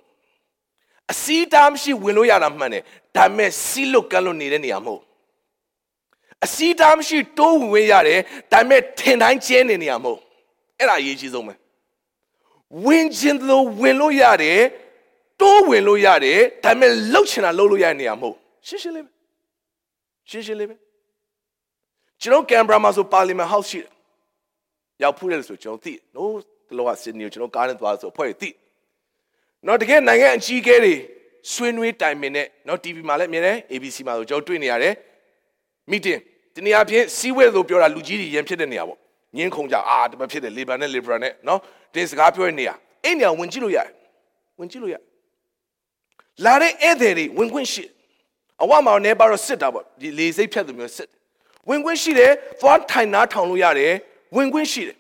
အစီတားမရှိဝင်လို့ရတာမှန်တယ်ဒါပေမဲ့စီလွတ်ကန့်လွတ်နေတဲ့နေရာမဟုတ်အစီတားမရှိတိုးဝင်ဝင်ရတယ်ဒါပေမဲ့ထင်တိုင်းကျဲနေနေရမဟုတ်အဲ့ဒါအရေးကြီးဆုံးပဲဝင်ခြင်းလို့ဝင်လို့ရတယ်တိုးဝင်လို့ရတယ်ဒါပေမဲ့လှုပ်ချင်တာလှုပ်လို့ရတဲ့နေရာမဟုတ်ရှင်းရှင်းလေးပဲရှင်းရှင်းလေးပဲကျွန်တော်ကင်မရာမှာဆိုပါလီမန်ဟောက်ရှိတယ် ရောက်ဖူးတယ်ဆိုကျွန်တော်သိတယ်နော်ဒီလောကစင်နီကိုကျွန်တော်ကားနဲ့သွားဆိုအဖွဲ့သိနော်တကယ်နိုင်ငံအကြီးအကဲတွေဆွေးနွေးတိုင်ပင်နဲ့နော် TV မှာလည်းအမြဲတမ်း ABC မှာဆိုကျွန်တော်တွေ့နေရတယ် meeting ဒီနေရာဖြင့်စီးဝဲလို့ပြောတာလူကြီးတွေရန်ဖြစ်တဲ့နေရာပေါ့ညင်းခုန်ကြအာတမဖြစ်တယ် labor နဲ့ liberal နဲ့နော်တင်းစကားပြောတဲ့နေရာအဲ့နေရာဝင်ကြည့်လို့ရတယ်ဝင်ကြည့်လို့ရလာတဲ့ဧည့်သည်တွေဝင်ခွင့်ရှိအဝမှာနေပါတော့စစ်တာပေါ့ဒီလေစိတ်ဖြတ်သူမျိုးစစ်ဝင်ခွင့်ရှိတယ်သွားထိုင်နားထောင်လို့ရတယ် ဝင်ခွင့်ရှိတယ်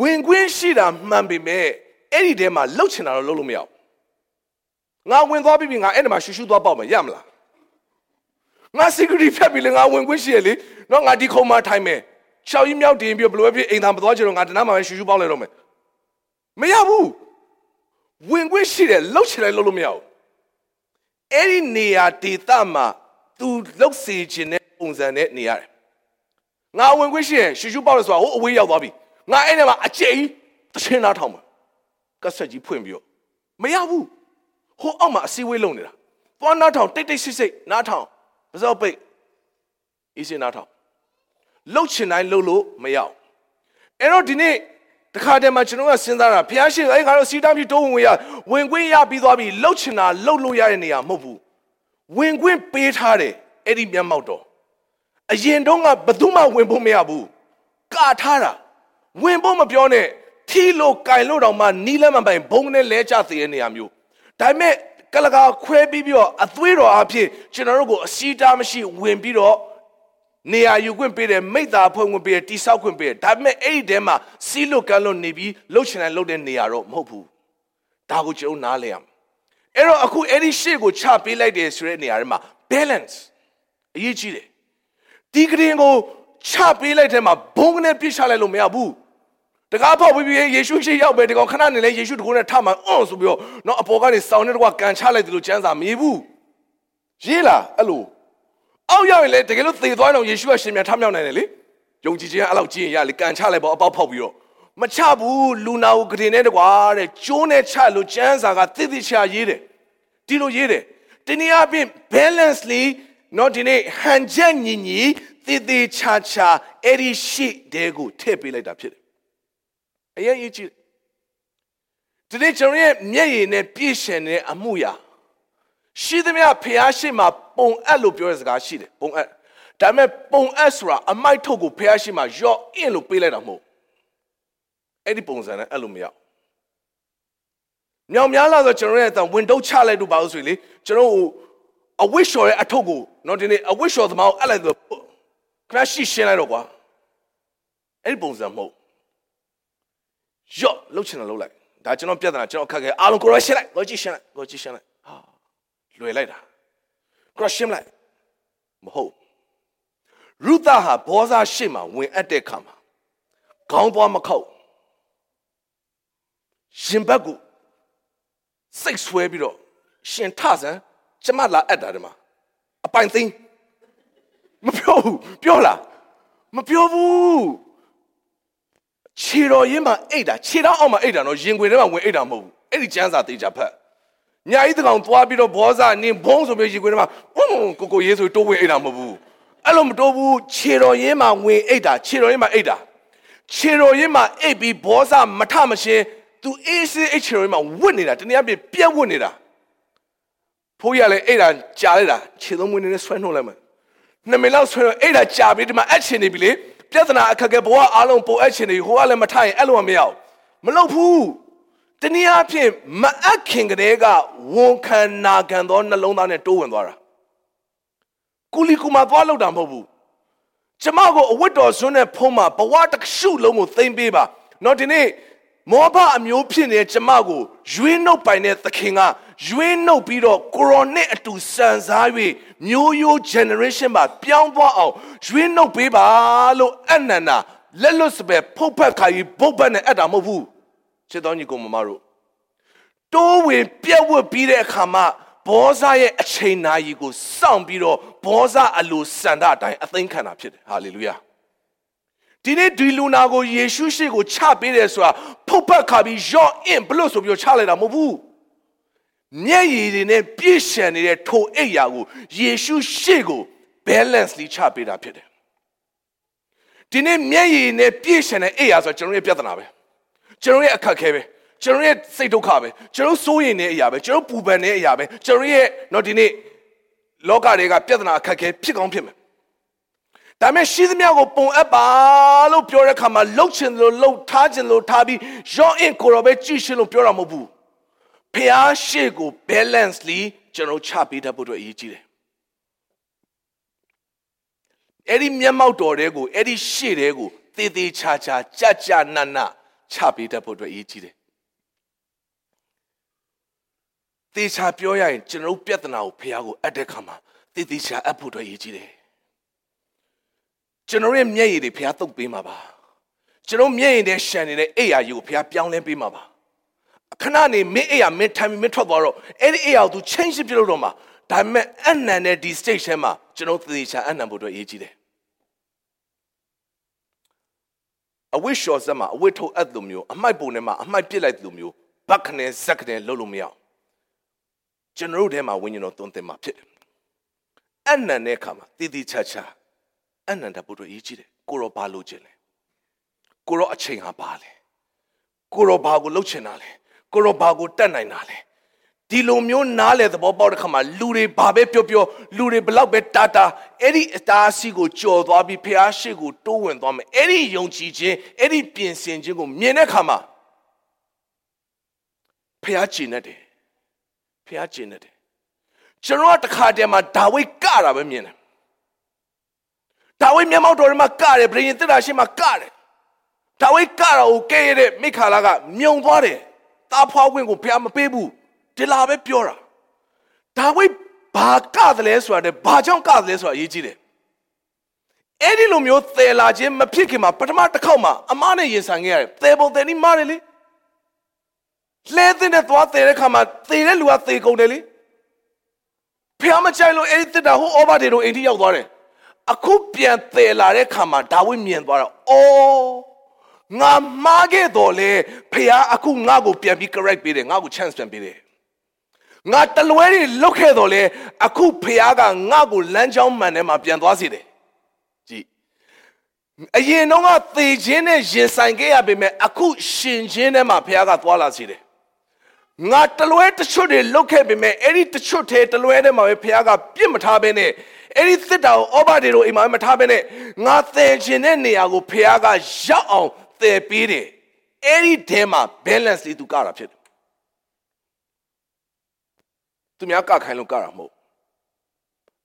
ဝင်ခွင့်ရှိတာမှန်ပေမဲ့အဲ့ဒီထဲမှာလှုပ်ချင်တာတော့လှုပ်လို့မရဘူးငါဝင်သွားပြီငါအဲ့ဒီမှာရှူရှူသွားပေါက်မယ်ရမလားငါ security ဖြတ်ပြီလေငါဝင်ခွင့်ရှိရလေနော်ငါဒီခုံမှာထိုင်မယ်ရှောက်ကြီးမြောက်တင်ပြီးဘယ်လိုပဲဖြစ်အိမ်သာမသွားချင်တော့ငါတနားမှာပဲရှူရှူပေါက်လိုက်တော့မယ်မရဘူးဝင်ခွင့်ရှိတယ်လှုပ်ချင်တယ်လှုပ်လို့မရဘူးအဲ့ဒီနေရာဒေသမှာ तू လှုပ်စေခြင်းတဲ့ပုံစံနဲ့နေရတယ် ငါဝင်ခွင့်ရှိရင်ရှူရှူပေါက်လို့ဆိုတာဟိုအဝေးရောက်သွားပြီငါအဲ့ဒီမှာအကျိတချင်းနားထောင်မှာကက်ဆက်ကြီးဖွင့်ပြီးတော့မရဘူးဟိုအောက်မှာအစည်းအဝေးလုပ်နေတာသွားနားထောင်တိတ်တိတ်ဆိတ်ဆိတ်နားထောင်ပစောပိတ်အေးစင်နားထောင်လှုပ်ချင်တိုင်းလှုပ်လို့မရအောင်အဲ့တော့ဒီနေ့တခါတည်းမှာကျွန်တော်ကစဉ်းစားတာဘုရားရှင်အဲ့ငါတို့စီတမ်းပြီးတိုးဝင်ဝင်ရဝင်ခွင့်ရပြီးသွားပြီလှုပ်ချင်တာလှုပ်လို့ရတဲ့နေရာမဟုတ်ဘူးဝင်ခွင့်ပေးထားတယ်အဲ့ဒီမျက်မှောက်တော် အရင်တုန်းကဘယ်သူမှဝင်ဖို့မရဘူးကာထားတာဝင်ဖို့မပြောနဲ့ထီလို့ကင်လို့တောင်မှနီးလက်မပိုင်ဘုံနဲ့လဲကျသေးတဲ့နေရာမျိုးဒါပေမဲ့ကလကာခွဲပြီးပြီးတော့အသွေးတော်အဖြစ်ကျွန်တော်တို့ကိုအစီတားမရှိဝင်ပြီးတော့နေရာယူခွင့်ပေးတယ်မိသားဖွဲ့ခွင့်ပေးတယ်တိဆောက်ခွင့်ပေးတယ်ဒါပေမဲ့အဲ့ဒီထဲမှာစီးလို့ကန်းလို့နေပြီးလှုပ်ချင်တယ်လှုပ်တဲ့နေရာတော့မဟုတ်ဘူးဒါကိုကျွန်တော်နားလဲရမယ်အဲ့တော့အခုအဲ့ဒီရှေ့ကိုချပေးလိုက်တယ်ဆိုတဲ့နေရာထဲမှာ balance အရေးကြီးတယ် ဒီကရင်ကိုချပေးလိုက်တဲ့မှာဘုံကနေပြစ်ချလိုက်လို့မရဘူးတကားဖောက်ပြီးပြီးယေရှုရှိရောက်ပဲဒီကောင်ခဏနေလဲယေရှုတကုန်းနဲ့ထမှအွန်းဆိုပြီးတော့နော်အပေါ်ကနေစောင်းနေတော့ကန်ချလိုက်တယ်လို့ကျမ်းစာမရေးဘူးရေးလားအဲ့လိုအောက်ရောက်ရင်လေတကယ်လို့သေသွားတော့ယေရှုကရှင်ပြန်ထမြောက်နိုင်တယ်လေယုံကြည်ခြင်းအဲ့လောက်ကြည့်ရင်ရလေကန်ချလိုက်ပေါ့အပေါက်ဖောက်ပြီးတော့မချဘူးလူနာကိုဂရင်နဲ့တကွာတဲ့ကျိုးနဲ့ချလို့ကျမ်းစာကတိတိချာရေးတယ်ဒီလိုရေးတယ်တနည်းအားဖြင့် balancely နော်ဒီနေ့ဟန်ချက်ညီညီတိတိချာချာအဲ့ဒီရှိတဲ့ကိုထည့်ပေးလိုက်တာဖြစ်တယ်အရင်ရေးကြည့်ဒီနေ့ကျွန်တော်ရဲ့မျက်ရည်နဲ့ပြည့်ရှင်တဲ့အမှုရာရှိသမျှဖျားရှိမှပုံအပ်လို့ပြောတဲ့စကားရှိတယ်ပုံအပ်ဒါပေမဲ့ပုံအပ်ဆိုတာအမိုက်ထုတ်ကိုဖျားရှိမှရော့အင်းလို့ပေးလိုက်တာမဟုတ်အဲ့ဒီပုံစံနဲ့အဲ့လိုမရမြောင်များလာဆိုကျွန်တော်ရဲ့အတန်ဝင်တုတ်ချလိုက်လို့ပါလို့ဆိုရင်လေကျွန်တော် အဝိရှော်ရဲ့အထုပ်ကိုနော်ဒီနေ့အဝိရှော်သမားကိုအပ်လိုက်တော့ခရရှိရှင်းလိုက်တော့ကွာအဲ့ဒီပုံစံမဟုတ်ရော့လှုပ်ချင်တာလှုပ်လိုက်ဒါကျွန်တော်ပြဿနာကျွန်တော်အခက်ခဲအားလုံးကိုရရှင်းလိုက်ကိုကြည့်ရှင်းလိုက်ကိုကြည့်ရှင်းလိုက်ဟာလွယ်လိုက်တာကိုရရှင်းလိုက်မဟုတ်ရုသဟာဘောဇာရှေ့မှာဝင်အပ်တဲ့ခါမှာခေါင်းသွားမခောက်ရှင်ဘက်ကိုစိတ်ဆွဲပြီးတော့ရှင်ထဆန်း ကျမလာအပ်တာဒီမှာအပိုင်သိန်းမပြောဘူးပြောလားမပြောဘူးခြေတော်ရင်းမှာအိတ်တာခြေတော်အောက်မှာအိတ်တာနော်ရင်ခွင်ထဲမှာဝင်အိတ်တာမဟုတ်ဘူးအဲ့ဒီကျန်းစာတေချာဖတ်ညာဤတကောင်သွားပြီးတော့ဘောဇာနင်းဘုံဆိုပြီးရင်ခွင်ထဲမှာအုံကိုကိုရေးဆိုတိုးဝင်အိတ်တာမဟုတ်ဘူးအဲ့လိုမတိုးဘူးခြေတော်ရင်းမှာဝင်အိတ်တာခြေတော်ရင်းမှာအိတ်တာခြေတော်ရင်းမှာအိတ်ပြီးဘောဇာမထမရှင်းသူအေးစေးအိတ်ခြေတော်ရင်းမှာဝတ်နေတာတနည်းအားဖြင့်ပြက်ဝတ်နေတာ ဖိုးရလဲအိတ်တာကြာလိုက်တာခြေသုံးမွေးနေဆွဲနှုတ်လိုက်မယ်နှစ်မိနစ်လောက်ဆွဲတော့အိတ်တာကြာပြီးဒီမှာအက်ချင်နေပြီလေပြဿနာအခက်အခဲဘဝအားလုံးပိုအပ်ချင်နေဟိုကလည်းမထရင်အဲ့လိုမမရအောင်မလုပ်ဘူးတနည်းအားဖြင့်မအပ်ခင်ကလေးကဝန်ခံနာခံသောနှလုံးသားနဲ့တိုးဝင်သွားတာကူလီကူမာသွားလောက်တာမဟုတ်ဘူးကျမကိုအဝတ်တော်စွန်းနဲ့ဖုံးမှာဘဝတစ်ရှုလုံးကိုသိမ့်ပေးပါတော့ဒီနေ့မောဘအမျိုးဖြစ်နေတဲ့ကျမကိုရွေးနှုတ်ပိုင်တဲ့သခင်က ရွေးနှုတ်ပြီးတော့ကိုရိုနစ်အတူစံစား၍မျိုးရိုး generation မှာပြောင်းသွားအောင်ရွေးနှုတ်ပေးပါလို့အနန္ဒာလက်လွတ်စပယ်ဖုတ်ဖက်ခါကြီးဘုတ်ဘက်နဲ့အပ်တာမဟုတ်ဘူးချစ်တော်ညီကိုမမတို့တိုးဝင်ပြက်ဝတ်ပြီးတဲ့အခါမှာဘောဇရဲ့အချိန်နာရီကိုစောင့်ပြီးတော့ဘောဇအလိုစန္ဒအတိုင်းအသိခံတာဖြစ်တယ်ဟာလေလုယာဒီနေ့ဒီလူနာကိုယေရှုရှိကိုချပေးတယ်ဆိုတာဖုတ်ဖက်ခါပြီးယော့အင်ဘလို့ဆိုပြီးချလိုက်တာမဟုတ်ဘူး မျက်ရည်တွေနဲ့ပြည့်ရှံနေတဲ့ထိုအိပ်ရာကိုယေရှုရှေ့ကို balance လေးချပေးတာဖြစ်တယ်ဒီနေ့မျက်ရည်နဲ့ပြည့်ရှံတဲ့အိပ်ရာဆိုကျွန်တော်ရဲ့ပြဿနာပဲကျွန်တော်ရဲ့အခက်ခဲပဲကျွန်တော်ရဲ့စိတ်ဒုက္ခပဲကျွန်တော်စိုးရိမ်တဲ့အရာပဲကျွန်တော်ပူပန်တဲ့အရာပဲကျွန်တော်ရဲ့တော့ဒီနေ့လောကတွေကပြဿနာအခက်ခဲဖြစ်ကောင်းဖြစ်မယ်ဒါပေမဲ့ရှိသမျှကိုပုံအပ်ပါလို့ပြောတဲ့အခါမှာလှုပ်ချင်လို့လှုပ်ထားချင်လို့ထားပြီးရောအင်ကိုရောပဲကြည့်ရှင်လို့ပြောတာမဟုတ်ဘူး ဖျားရှိကို balancely ကျွန်တော်ချပေးတတ်ဖို့အတွက်အရေးကြီးတယ်အဲ့ဒီမျက်မှောက်တော်တွေကိုအဲ့ဒီရှေ့တွေကိုသေသေးချာချာကြကြနနချပေးတတ်ဖို့အတွက်အရေးကြီးတယ်သေချာပြောရရင်ကျွန်တော်ပြဿနာကိုဖျားကိုအပ်တဲ့ခါမှာသေသေးချာအပ်ဖို့အတွက်အရေးကြီးတယ်ကျွန်တော်ရဲ့မျက်ရည်တွေဖျားတုပ်ပေးမှာပါကျွန်တော်မျက်ရည်နဲ့ရှန်နေတဲ့အိယာကြီးကိုဖျားပြောင်းလဲပေးမှာပါ ခဏနေမင်းအိယာမင်းထိုင်မင်းထွက်သွားတော့အဲ့ဒီအိယာကို तू change ပြလို့တော့မှာဒါပေမဲ့အနံနဲ့ဒီ stage ထဲမှာကျွန်တော်သေချာအနံဖို့အတွက်အရေးကြီးတယ်အဝိရှော်စက်မှာအဝိထုတ်အပ်လိုမျိုးအမိုက်ပုံထဲမှာအမိုက်ပစ်လိုက်လိုမျိုးဘက်ခနဲ့ဇက်ခနဲ့လှုပ်လို့မရအောင်ကျွန်တော်တို့ထဲမှာဝိညာဉ်တော်သွန်သင်မှာဖြစ်တယ်အနံတဲ့အခါမှာတည်တည်ချာချာအနန္တဘုရားရေးကြည့်တယ်ကိုရောဘာလို့ခြင်းလဲကိုရောအချိန်ဟာဘာလဲကိုရောဘာကိုလှုပ်ချင်တာလဲ ကိုရောဘာကိုတတ်နိုင်တာလဲဒီလိုမျိုးနားလေသဘောပေါက်တဲ့ခါမှာလူတွေဘာပဲပြောပြောလူတွေဘလောက်ပဲတာတာအဲ့ဒီအတားအဆီးကိုကြော်သွားပြီးဖះရှိကိုတိုးဝင်သွားမယ်အဲ့ဒီယုံကြည်ခြင်းအဲ့ဒီပြင်ဆင်ခြင်းကိုမြင်တဲ့ခါမှာဖះကျင်နေတယ်ဖះကျင်နေတယ်ကျွန်တော်ကတခါတည်းမှာဒါဝိကတာပဲမြင်တယ်ဒါဝိမျက်မှောက်တော်ထဲမှာကတယ်ဗြိဉ္သတာရှိမှာကတယ်ဒါဝိကတာကိုကဲရတဲ့မိခါလာကမြုံသွားတယ် တာဖွားဝင်ကိုဘုရားမပေးဘူးဒီလာပဲပြောတာဒါဝိဘာကတယ်လဲဆိုတာတဲ့ဘာကြောင့်ကတယ်လဲဆိုတာအရေးကြီးတယ်အဲ့ဒီလိုမျိုးသယ်လာခြင်းမဖြစ်ခင်မှာပထမတစ်ခေါက်မှာအမနဲ့ရင်ဆိုင်ခဲ့ရတယ်သယ်ပုံသယ်နီးမားတယ်လေလဲတဲ့နဲ့သွားသယ်တဲ့ခါမှာသေတဲ့လူကသေကုန်တယ်လေဖះမကြိုက်လို့အဲ့ဒီတစ်တာဟိုအော်ဘာဒေတို့အိမ်ထိရောက်သွားတယ်အခုပြန်သယ်လာတဲ့ခါမှာဒါဝိမြင်သွားတော့အော် ငါမှားခဲ့တော့လေဖះအခုငါ့ကိုပြန်ပြီး correct ပေးတယ်ငါ့ကို chance ပြန်ပေးတယ်ငါတလွဲတွေလုတ်ခဲ့တော့လေအခုဖះကငါ့ကိုလမ်းကြောင်းမှန်ထဲမှာပြန်သွားစေတယ်ကြည့်အရင်တော့ကသေခြင်းနဲ့ရင်ဆိုင်ခဲ့ရပေမဲ့အခုရှင်ခြင်းထဲမှာဖះကသွားလာစေတယ်ငါတလွဲတချွတ်တွေလုတ်ခဲ့ပေမဲ့အဲ့ဒီတချွတ်ထဲတလွဲထဲမှာပဲဖះကပြစ်မထားဘဲနဲ့အဲ့ဒီစစ်တာကိုအောဘာဒေတို့အိမ်မှာမထားဘဲနဲ့ငါသယ်ခြင်းတဲ့နေရာကိုဖះကရောက်အောင် သယ်ပေးတယ်အဲ့ဒီထဲမှာ balance လေးသူကတာဖြစ်တယ်သူများကခိုင်းလို့ကတာမဟုတ်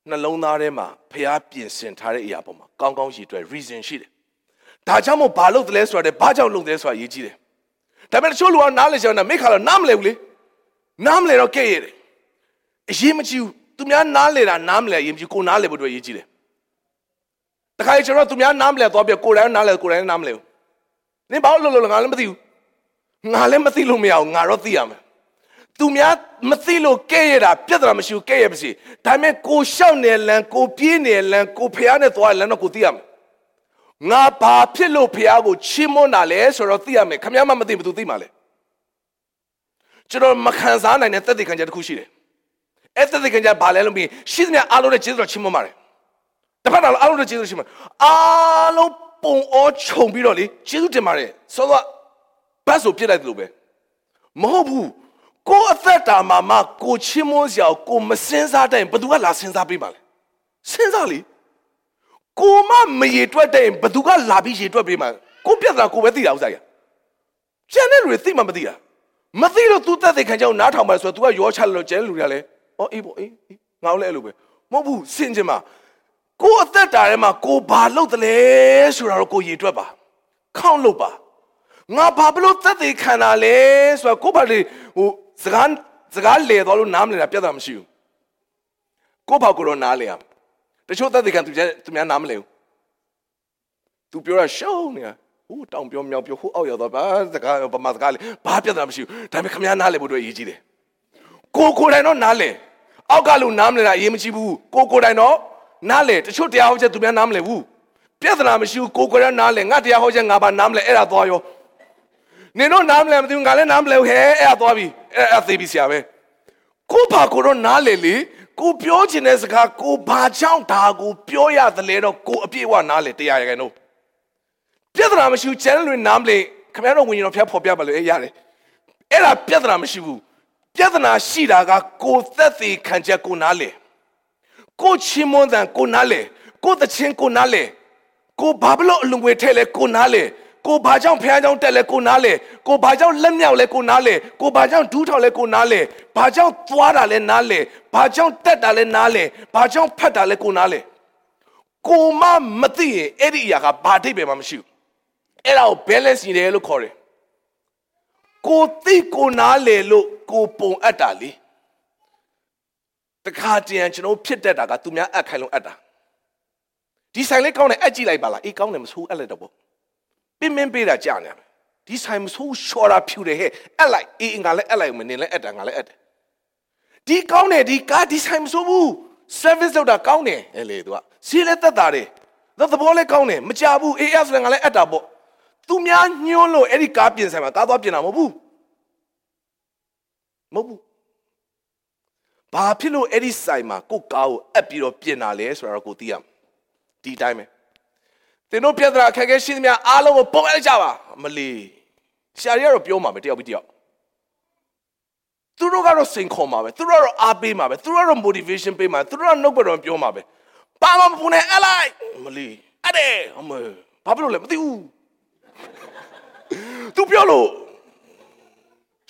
နှလုံးသားထဲမှာဖះပြင်ဆင်ထားတဲ့အရာပေါ်မှာကောင်းကောင်းရည်တွေ့ reason ရှိတယ်ဒါကြောင့်မို့ဘာလုပ်တယ်လဲဆိုတော့ဘာကြောင့်လုပ်တယ်ဆိုတာရေးကြည့်တယ်ဒါပေမဲ့တချို့လူကနားလေချင်တာမိခါတော့နားမလဲဘူးလေနားမလဲတော့ကဲ့ရတယ်အရေးမကြီးဘူးသူများနားလေတာနားမလဲအရေးမကြီးကိုနားလေဖို့အတွက်အရေးကြီးတယ်တခါကျွန်တော်သူများနားမလဲသွားပြကိုယ်တိုင်နားလဲကိုယ်တိုင်နားမလဲဘူး နင်ဘာလို့လို့လို့ငါလည်းမသိဘူးငါလည်းမသိလို့မရဘူးငါတော့သိရမယ်သူများမသိလို့ကဲ့ရတာပြဿနာမရှိဘူးကဲ့ရပါစေဒါပေမဲ့ကိုရှောက်နေလန်ကိုပြေးနေလန်ကိုဖျားနဲ့သွားလန်တော့ကိုသိရမယ်ငါဘာဖြစ်လို့ဖျားကိုချီးမွမ်းတာလဲဆိုတော့သိရမယ်ခမည်းမမသိဘူးသူသိမှာလဲကျွန်တော်မခံစားနိုင်တဲ့သက်သေခံချက်တစ်ခုရှိတယ်အဲ့သက်သေခံချက်ဘာလဲလို့ပြီးရှိသမျှအားလုံးနဲ့ကျေးဇူးတော်ချီးမွမ်းပါတယ်တစ်ဖက်တော့အားလုံးနဲ့ကျေးဇူးချီးမွမ်းအားလုံး ပုံအောခြုံပြီးတော့လေကျေးဇူးတင်ပါတယ်ဆိုတော့ဘတ်ဆိုပြစ်လိုက်တယ်လို့ပဲမဟုတ်ဘူးကိုအသက်တာမှာမှကိုချင်းမွန်းစရာကိုမစင်းစားတဲ့ဘယ်သူကလာစင်းစားပေးပါလဲစဉ်းစားလေကိုမမရေတွက်တဲ့ဘယ်သူကလာပြီးရေတွက်ပေးမှာကိုပြဿနာကိုပဲသိတာဥစားရကျန်တဲ့လူတွေသိမှမသိတာမသိတော့ तू တက်တဲ့ခံကြောင်းနားထောင်ပါဆိုတော့ तू ကရောချလို့ကျန်လူတွေကလည်းအော်အေးပေါ့အေးငါလည်းအဲ့လိုပဲမဟုတ်ဘူးစင်ကြမှာ ကိုအသက်တာထဲမှာကိုဘာလုပ်တယ်လဲဆိုတာတော့ကိုရေတွက်ပါခေါန့်လုပ်ပါငါဘာဘလို့သက်သေခံတာလဲဆိုတော့ကိုဘာလေဟိုစကားစကားလေသွားလို့နားမလည်တာပြဿနာမရှိဘူးကိုဘာကိုတော့နားလည်ရတချို့သက်သေခံသူသူများနားမလည်ဘူးသူပြောတာရှုံးနေတာဟိုတောင်ပြောမြောက်ပြောဟိုအောက်ရောက်တော့ဘာစကားဘာမစကားလေဘာပြဿနာမရှိဘူးဒါပေမဲ့ခမများနားလည်ဖို့အတွက်အရေးကြီးတယ်ကိုကိုတိုင်တော့နားလည်အောက်ကလူနားမလည်တာအရေးမကြီးဘူးကိုကိုတိုင်တော့ နားလည်တချို့တရားဟောချက်သူများနားမလည်ဘူးပြဿနာမရှိဘူးကိုကိုတိုင်နားလည်ငါတရားဟောချက်ငါဘာနားမလည်အဲ့ဒါသွားရောနင်တို့နားမလဲမသိဘူးငါလည်းနားမလဲဟဲ့အဲ့ဒါသွားပြီအဲ့ဒါသေးပြီဆရာပဲကိုဘာကိုတော့နားလေလေကိုပြောချင်တဲ့စကားကိုဘာကြောင့်ဒါကိုပြောရတယ်လဲတော့ကိုအပြည့်အဝနားလေတရားရခိုင်တော့ပြဿနာမရှိဘူး channel တွေနားမလဲခင်ဗျားတို့ဝင်ရင်တော့ဖျက်ဖော်ပြပါလို့အေးရတယ်အဲ့ဒါပြဿနာမရှိဘူးပြဿနာရှိတာကကိုသက်သေခံချက်ကိုနားလေ ကိုချီးမွမ်းတဲ့ကိုနားလေကိုသချင်းကိုနားလေကိုဘာဘလို့အလုံငွေထဲလဲကိုနားလေကိုဘာကြောင့်ဖះကြောင့်တက်လဲကိုနားလဲကိုဘာကြောင့်လက်မြောက်လဲကိုနားလဲကိုဘာကြောင့်ဒူးထောက်လဲကိုနားလဲဘာကြောင့်သွားတာလဲနားလဲဘာကြောင့်တက်တာလဲနားလဲဘာကြောင့်ဖတ်တာလဲကိုနားလဲကိုမမသိရင်အဲ့ဒီအရာကဘာအထိပ္ပယ်မှမရှိဘူးအဲ့ဒါကို balance နေတယ်လို့ခေါ်တယ်ကိုသိကိုနားလဲလို့ကိုပုံအပ်တာလေ တခါတည်းကျွန်တော်ဖြစ်တတ်တာကသူများအပ်ခိုင်းလို့အပ်တာဒီဆိုင်လေးကောင်းတယ်အပ်ကြည့်လိုက်ပါလားအေးကောင်းတယ်မဆိုးအပ်လိုက်တော့ပေါ့ပင်ပင်ပေးတာကြာနေတယ်ဒီဆိုင်မဆိုးရှော်တာဖြူတယ်ဟဲ့အက်လိုက်အေးငါလည်းအက်လိုက်မနေလည်းအက်တာငါလည်းအက်တယ်ဒီကောင်းတယ်ဒီကားဒီဆိုင်မဆိုးဘူး service လုပ်တာကောင်းတယ်အဲ့လေသူကစီးလဲတက်တာတယ်သဘောလဲကောင်းတယ်မကြဘူး AF လည်းငါလည်းအက်တာပေါ့သူများညှိုးလို့အဲ့ဒီကားပြင်ဆိုင်မှာကားသွားပြင်တာမဟုတ်ဘူးမဟုတ်ဘူး ဘာဖြစ်လို့အဲ့ဒီဆိုင်မှာကိုကားကိုအက်ပြီးတော့ပြင်တာလဲဆိုတော့ကိုသိရမယ်ဒီတိုင်းပဲသင်တို့ပြဿနာအခက်အခဲရှိသမျှအားလုံးကိုပုံအပ်ကြပါမလီရှာရီကတော့ပြောမှာပဲတယောက်ပြီးတယောက်သူတို့ကတော့စိန်ခေါ်မှာပဲသူတို့ကတော့အားပေးမှာပဲသူတို့ကတော့ motivation ပေးမှာသူတို့ကနှုတ်ပတ်တော်ပြောမှာပဲပါမမပူနဲ့အလိုက်မလီအဲ့တဲ့အမေဘာဖြစ်လို့လဲမသိဘူး तू ပြောလို့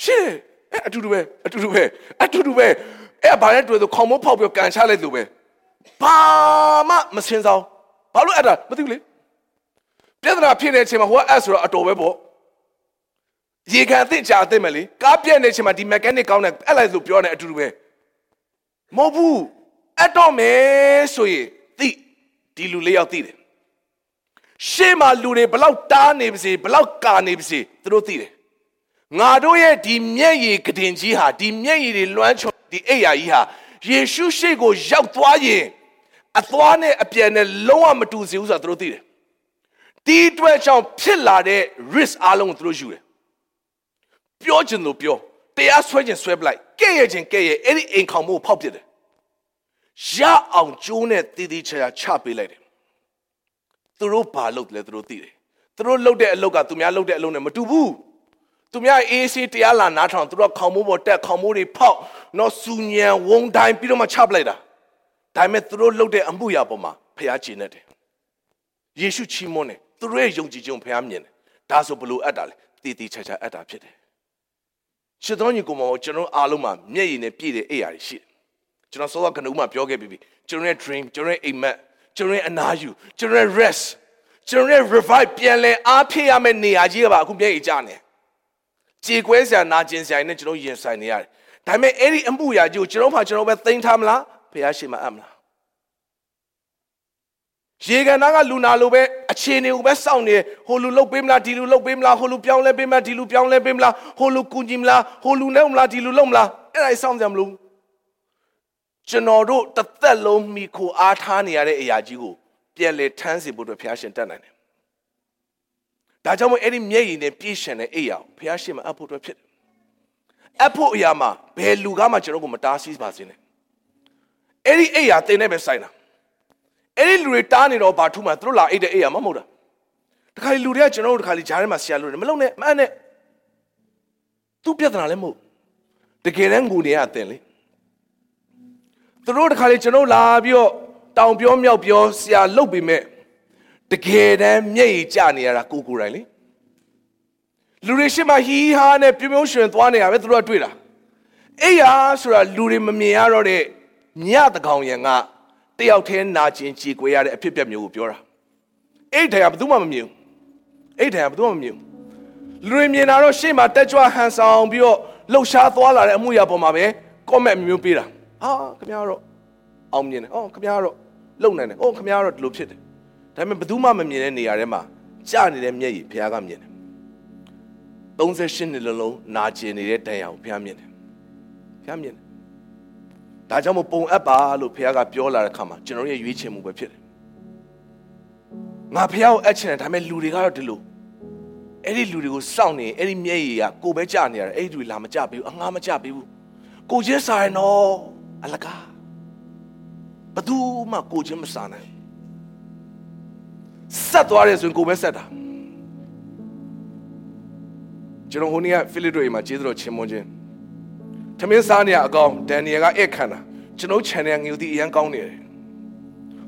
ရှင်းအဲ့အတူတူပဲအတူတူပဲအတူတူပဲ အဲ့ဘာလဲတွေ့သူခေါင်းမဖောက်ပြီးကန်ချလိုက်သူပဲဘာမှမစင်စားဘာလို့အဲ့ဒါမသိဘူးလေပြဿနာဖြစ်တဲ့အချိန်မှာဟိုကအဆိုတော့အတော်ပဲပေါ့ရေခံအသင့်ကြာအသင့်မယ်လေကားပြက်နေတဲ့အချိန်မှာဒီ mechanic ကောင်းတယ်အဲ့လိုက်ဆိုပြောနေအတူတူပဲမဟုတ်ဘူးအတော့မယ်ဆိုရင်သိဒီလူလေးယောက်သိတယ်ရှေ့မှာလူတွေဘလောက်တားနေပါစေဘလောက်ကာနေပါစေသူတို့သိတယ်ငါတို့ရဲ့ဒီမျက်ရည်ကဒင်ကြီးဟာဒီမျက်ရည်တွေလွှမ်းချွန် ဒီအိယာကြီးဟာယေရှုရှေ့ကိုရောက်သွားရင်အသွားနဲ့အပြန်နဲ့လုံးဝမတူစေဘူးဆိုတာသူတို့သိတယ်ဒီအတွက်ကြောင့်ဖြစ်လာတဲ့ risk အားလုံးကိုသူတို့ယူတယ်ပြောချင်လို့ပြောတရားဆွဲချင်ဆွဲပလိုက်ကဲ့ရဲ့ချင်ကဲ့ရဲ့အဲ့ဒီအိမ်ခေါင်မှုကိုဖောက်ပစ်တယ်ရအောင်ကျိုးနဲ့တည်တည်ချာချာချပေးလိုက်တယ်သူတို့ဘာလုပ်တယ်သူတို့သိတယ်သူတို့လုပ်တဲ့အလုပ်ကသူများလုပ်တဲ့အလုပ်နဲ့မတူဘူး သူများအေးဆေးတရားလာနားထောင်သူတို့ခေါင်မိုးပေါ်တက်ခေါင်မိုးတွေဖောက်နော်စူညံဝုံတိုင်းပြီးတော့မှချပလိုက်တာဒါပေမဲ့သူတို့လုပ်တဲ့အမှုရာပေါ်မှာဖျားချင်တယ်ယေရှုချီးမွမ်းတယ်သူတို့ရဲ့ယုံကြည်ခြင်းဖျားမြင်တယ်ဒါဆိုဘလို့အပ်တာလဲတည်တည်ချာချာအပ်တာဖြစ်တယ်ရှစ်တော်ညီကောင်မကျွန်တော်အားလုံးမှာမျက်ရည်နဲ့ပြည့်တဲ့အိယာတွေရှိတယ်ကျွန်တော်စောစောကနဦးမှာပြောခဲ့ပြီးပြီကျွန်တော်ရဲ့ dream ကျွန်တော်ရဲ့အိမ်မက်ကျွန်တော်ရဲ့အနာယူကျွန်တော်ရဲ့ rest ကျွန်တော်ရဲ့ revive ပြန်လဲအားဖြည့်ရမယ့်နေရာကြီးကပါအခုမျက်ရည်ကျနေ ကြေကွဲစရာနာကျင်စရာနဲ့ကျွန်တော်ရင်ဆိုင်နေရတယ်ဒါပေမဲ့အဲ့ဒီအမှုရာကြီးကိုကျွန်တော်ဖာကျွန်တော်ပဲသိမ်းထားမလားဖះရှိမအပ်မလားရေကန်သားကလူနာလိုပဲအခြေအနေကိုပဲစောင့်နေဟိုလူလှုပ်ပေးမလားဒီလူလှုပ်ပေးမလားဟိုလူပြောင်းလဲပေးမလားဒီလူပြောင်းလဲပေးမလားဟိုလူကူညီမလားဟိုလူနဲ့မလားဒီလူလှုပ်မလားအဲ့ဒါစောင့်ကြမလို့ကျွန်တော်တို့တစ်သက်လုံးမိခိုအားထားနေရတဲ့အရာကြီးကိုပြန်လေထမ်းစီဖို့အတွက်ဘုရားရှင်တတ်နိုင်တယ် ဒါကြောင့်မို့အဲ့ဒီမျက်ရည်နဲ့ပြည့်ရှင်တဲ့အိယာကိုဘုရားရှင်မှာအပ်ဖို့အတွက်ဖြစ်တယ်အပ်ဖို့အရာမှာဘယ်လူကမှကျွန်တော်ကိုမတားဆီးပါစေနဲ့အဲ့ဒီအိယာတင်နေပဲဆိုင်တာအဲ့ဒီလူတွေတားနေတော့ဘာထူးမှသူတို့လာအိတ်တဲ့အိယာမမဟုတ်တာတခါလေလူတွေကကျွန်တော်တို့တခါလေဂျားထဲမှာဆရာလို့မလုပ်နဲ့မအပ်နဲ့သူပြဿနာလည်းမဟုတ်တကယ်တမ်းငူနေရအတင်လေသူတို့တခါလေကျွန်တော်လာပြီးတော့တောင်ပြောမြောက်ပြောဆရာလှုပ်ပြီးမဲ့ တကယ်တမ်းမျက်ရည်ကျနေရတာကိုကိုယ်တိုင်လေလူတွေရှိမှဟီးဟာနဲ့ပြုံးပြုံးရွှင်သွားနေရပဲသူတို့ကတွေ့တာအဲ့ရဆိုတာလူတွေမမြင်ရတော့တဲ့ညတကောင်ရံကတယောက်တည်းနာကျင်ကြေကွေရတဲ့အဖြစ်အပျက်မျိုးကိုပြောတာအဲ့တိုင်ကဘယ်သူမှမမြင်ဘူးအဲ့တိုင်ကဘယ်သူမှမမြင်ဘူးလူတွေမြင်တာတော့ရှေ့မှာတက်ကြွဟန်ဆောင်ပြီးတော့လှုပ်ရှားသွားလာတဲ့အမှုရာပေါ်မှာပဲ comment မျိုးပေးတာဟာခင်ဗျားတော့အောင်မြင်တယ်အော်ခင်ဗျားတော့လုံနိုင်တယ်အော်ခင်ဗျားတော့ဒီလိုဖြစ်တယ် ဒါပေမဲ့ဘယ်သူမှမမြင်တဲ့နေရာထဲမှာကြာနေတဲ့မျက်ရည်ဘုရားကမြင်တယ်38နှစ်လုံးလုံးနာကျင်နေတဲ့တန်ရာကိုဘုရားမြင်တယ်ဘုရားမြင်တယ်ဒါကြောင့်မို့ပုံအပ်ပါလို့ဘုရားကပြောလာတဲ့အခါမှာကျွန်တော်ရဲ့ရွေးချယ်မှုပဲဖြစ်တယ်ငါဘုရားကိုအပ်ချင်တယ်ဒါပေမဲ့လူတွေကတော့ဒီလိုအဲ့ဒီလူတွေကိုစောင့်နေအဲ့ဒီမျက်ရည်ကကိုပဲကြာနေရတယ်အဲ့ဒီလူလာမကြပေးဘူးအငှားမကြပေးဘူးကိုချင်းစားရင်တော့အလကားဘသူမှကိုချင်းမစားနိုင် ဆက်သွားတယ်ဆိုရင်ကိုပဲဆက်တာကျွန်တော်ဟိုနေ့ကဖိလစ်တို့အိမ်မှာကျေးဇူးတော်ချီးမွမ်းခြင်းထမင်းစားနေရအကောင်ဒန်နီယယ်ကဧည့်ခံတာကျွန်တော် channel ငယ်ဦးတီအရန်ကောင်းနေတယ်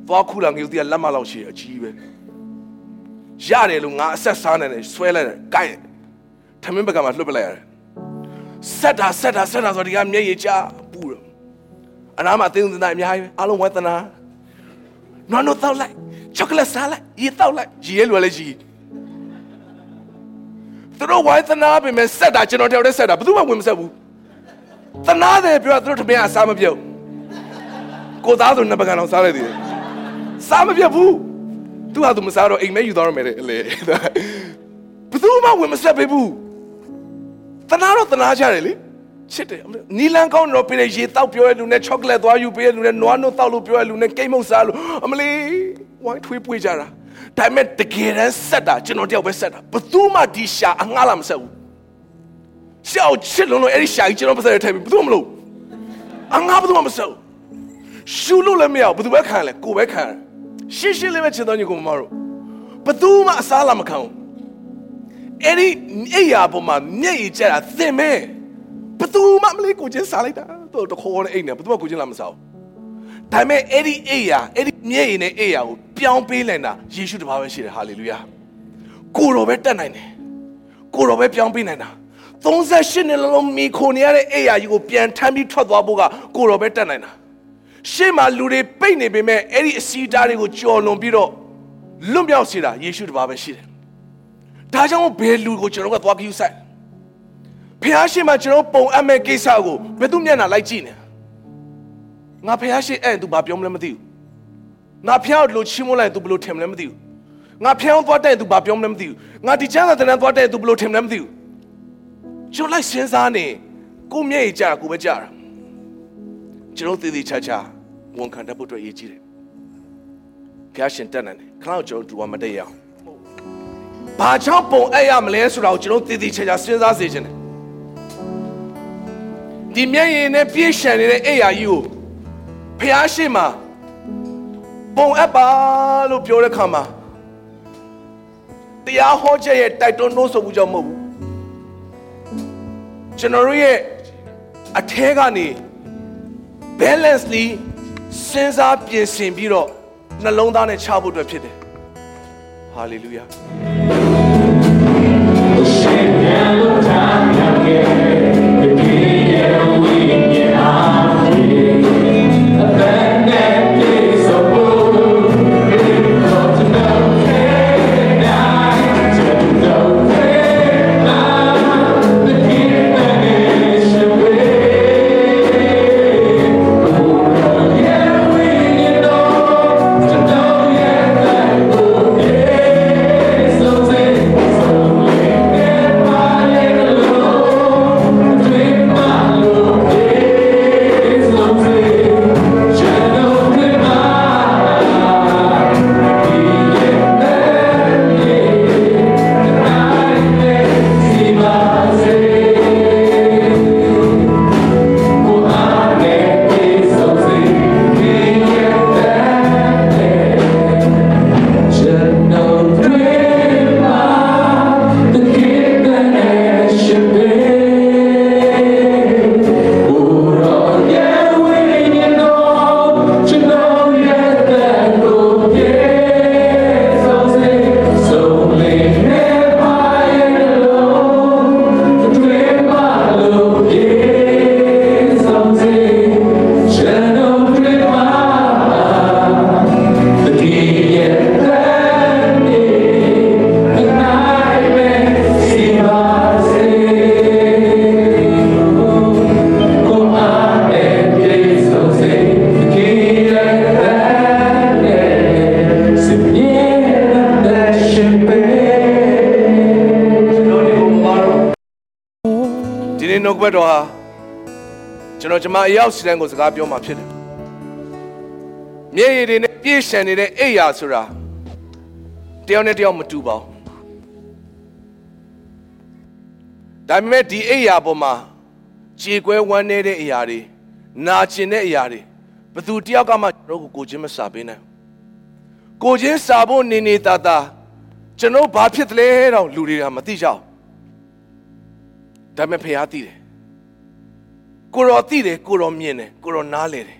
သွားခုလာငယ်ဦးတီကလက်မလောက်ရှိအကြီးပဲရတယ်လို့ငါအဆက်စားနေတယ်ဆွဲလိုက်တယ်ကိုက်ထမင်းဘက်ကမှလွှတ်ပလိုက်ရတယ်ဆက်တာဆက်တာဆက်တာဆိုဒီကမျက်ရည်ကျပူတယ်အနားမှာအသိဉာဏ်အများကြီးပဲအားလုံးဝေဒနာနွားနို့တောက်လိုက် ချောကလက်စားလိုက်ရေတောက်လိုက်ရေလွယ်လဲကြီးသူတို့ဝိုင်းသနာပဲမဲ့ဆက်တာကျွန်တော်တယောက်တည်းဆက်တာဘယ်သူမှဝင်မဆက်ဘူးသနာတယ်ပြောသူတို့တမန်အစားမပြုတ်ကိုသားဆိုနှစ်ပကံအောင်စားလိုက်သေးတယ်စားမပြတ်ဘူးသူဟာသူမစားတော့အိမ်မဲယူသွားရမယ်လေအလေဘယ်သူမှဝင်မဆက်ပေးဘူးသနာတော့သနာကြတယ်လေချစ်တယ်နီလန်ကောင်းတော့ပေးတဲ့ရေတောက်ပြောရလူနဲ့ချောကလက်သွားယူပေးရလူနဲ့နွားနို့တောက်လို့ပြောရလူနဲ့ကိတ်မုတ်စားလို့အမလီ ဝိုင်းထွေးပွေးကြတာဒါပေမဲ့တကယ်တမ်းဆက်တာကျွန်တော်တယောက်ပဲဆက်တာဘသူမှဒီရှာအငှားလာမဆက်ဘူးရှောက်ချစ်လုံးလို့အဲ့ဒီရှာကြီးကျွန်တော်ပတ်သက်ရထိုင်ပြီးဘသူမှမလုပ်အငှားဘသူမှမဆက်ဘူးရှူလို့လည်းမရဘူးဘသူပဲခံလဲကိုပဲခံရှင်းရှင်းလေးပဲချစ်တော်ညီကိုမမတို့ဘသူမှအစားလာမခံဘူးအဲ့ဒီအဲ့ရပေါ်မှာမျက်ရည်ကျတာသင်မဲဘသူမှမလေးကိုချင်းစားလိုက်တာတော့တခေါ်နဲ့အိမ်နဲ့ဘသူမှကိုချင်းလာမစားဘူး ဒါပေမဲ့အဲ့ဒီအိယာအဲ့ဒီမျက်ရည်နဲ့အိယာကိုပြောင်းပေးလိုက်တာယေရှုတပါးပဲရှိတယ်ဟာလေလုယာကိုတော်ပဲတတ်နိုင်တယ်ကိုတော်ပဲပြောင်းပေးနိုင်တာ38နှစ်လုံးမိခိုနေရတဲ့အိယာကြီးကိုပြန်ထမ်းပြီးထွက်သွားဖို့ကကိုတော်ပဲတတ်နိုင်တာရှေ့မှာလူတွေပိတ်နေပေမဲ့အဲ့ဒီအစီတားတွေကိုကြော်လွန်ပြီးတော့လွတ်မြောက်စေတာယေရှုတပါးပဲရှိတယ်ဒါကြောင့်ဘယ်လူကိုကျွန်တော်ကသွားကြည့်ဆိုင်ဖះရှိမှကျွန်တော်ပုံအပ်မဲ့ကိစ္စကိုဘယ်သူမျက်နှာလိုက်ကြည့်နေ ငါဖះရှိအဲ့သူဘာပြောမလဲမသိဘူးငါဖះကိုလိုချီးမွမ်းလိုက်သူဘယ်လိုထင်မလဲမသိဘူးငါဖះကိုသွားတဲ့သူဘာပြောမလဲမသိဘူးငါဒီချမ်းသာတဲ့သွားတဲ့သူဘယ်လိုထင်မလဲမသိဘူးကျွန်တော်လိုက်စဉ်းစားနေကိုမျက်ရည်ကြတာကိုပဲကြတာကျွန်တော်သေသေးချာချာဝန်ခံတတ်ဖို့အတွက်အရေးကြီးတယ်ဖះရှင်တက်နိုင်တယ်ခလောက်ကျွန်တော်ဒူဝမတက်ရအောင်ဘာကြောင့်ပုံအဲ့ရမလဲဆိုတာကိုကျွန်တော်သေသေးချာချာစဉ်းစားစေချင်တယ်ဒီမျက်ရည်နဲ့ပြည့်ရှံနေတဲ့အိယာကြီးကို ဖះရှိမှပုံအပ်ပါလို့ပြောတဲ့ခါမှာတရားဟောချက်ရဲ့တိုက်တွန်းနှိုးဆော်မှုကြောင့်မဟုတ်ဘူးကျွန်တော်တို့ရဲ့အထဲကနေ balancely စဉ်းစားပြင်ဆင်ပြီးတော့နှလုံးသားနဲ့ချဖို့အတွက်ဖြစ်တယ် hallelujah ဘတ်တော်ဟာကျွန်တော်ကျမအရောက်စီတိုင်းကိုစကားပြောမှာဖြစ်တယ်မျက်ရည်တွေနဲ့ပြည့်ရှံနေတဲ့အိယာဆိုတာတယောက်နဲ့တယောက်မတူပါဘူးဒါပေမဲ့ဒီအိယာပေါ်မှာခြေကွဲဝမ်းနေတဲ့အရာတွေနာကျင်တဲ့အရာတွေဘသူတယောက်ကမှကျွန်တော်ကိုကိုချင်းမစာပေးနိုင်ကိုချင်းစာဖို့နေနေတာတာကျွန်တော်ဘာဖြစ်တယ်လဲတော့လူတွေကမသိကြဘူး ဒါပေမဲ့ဖခင်သိတယ်ကိုရောသိတယ်ကိုရောမြင်တယ်ကိုရောနားလေတယ်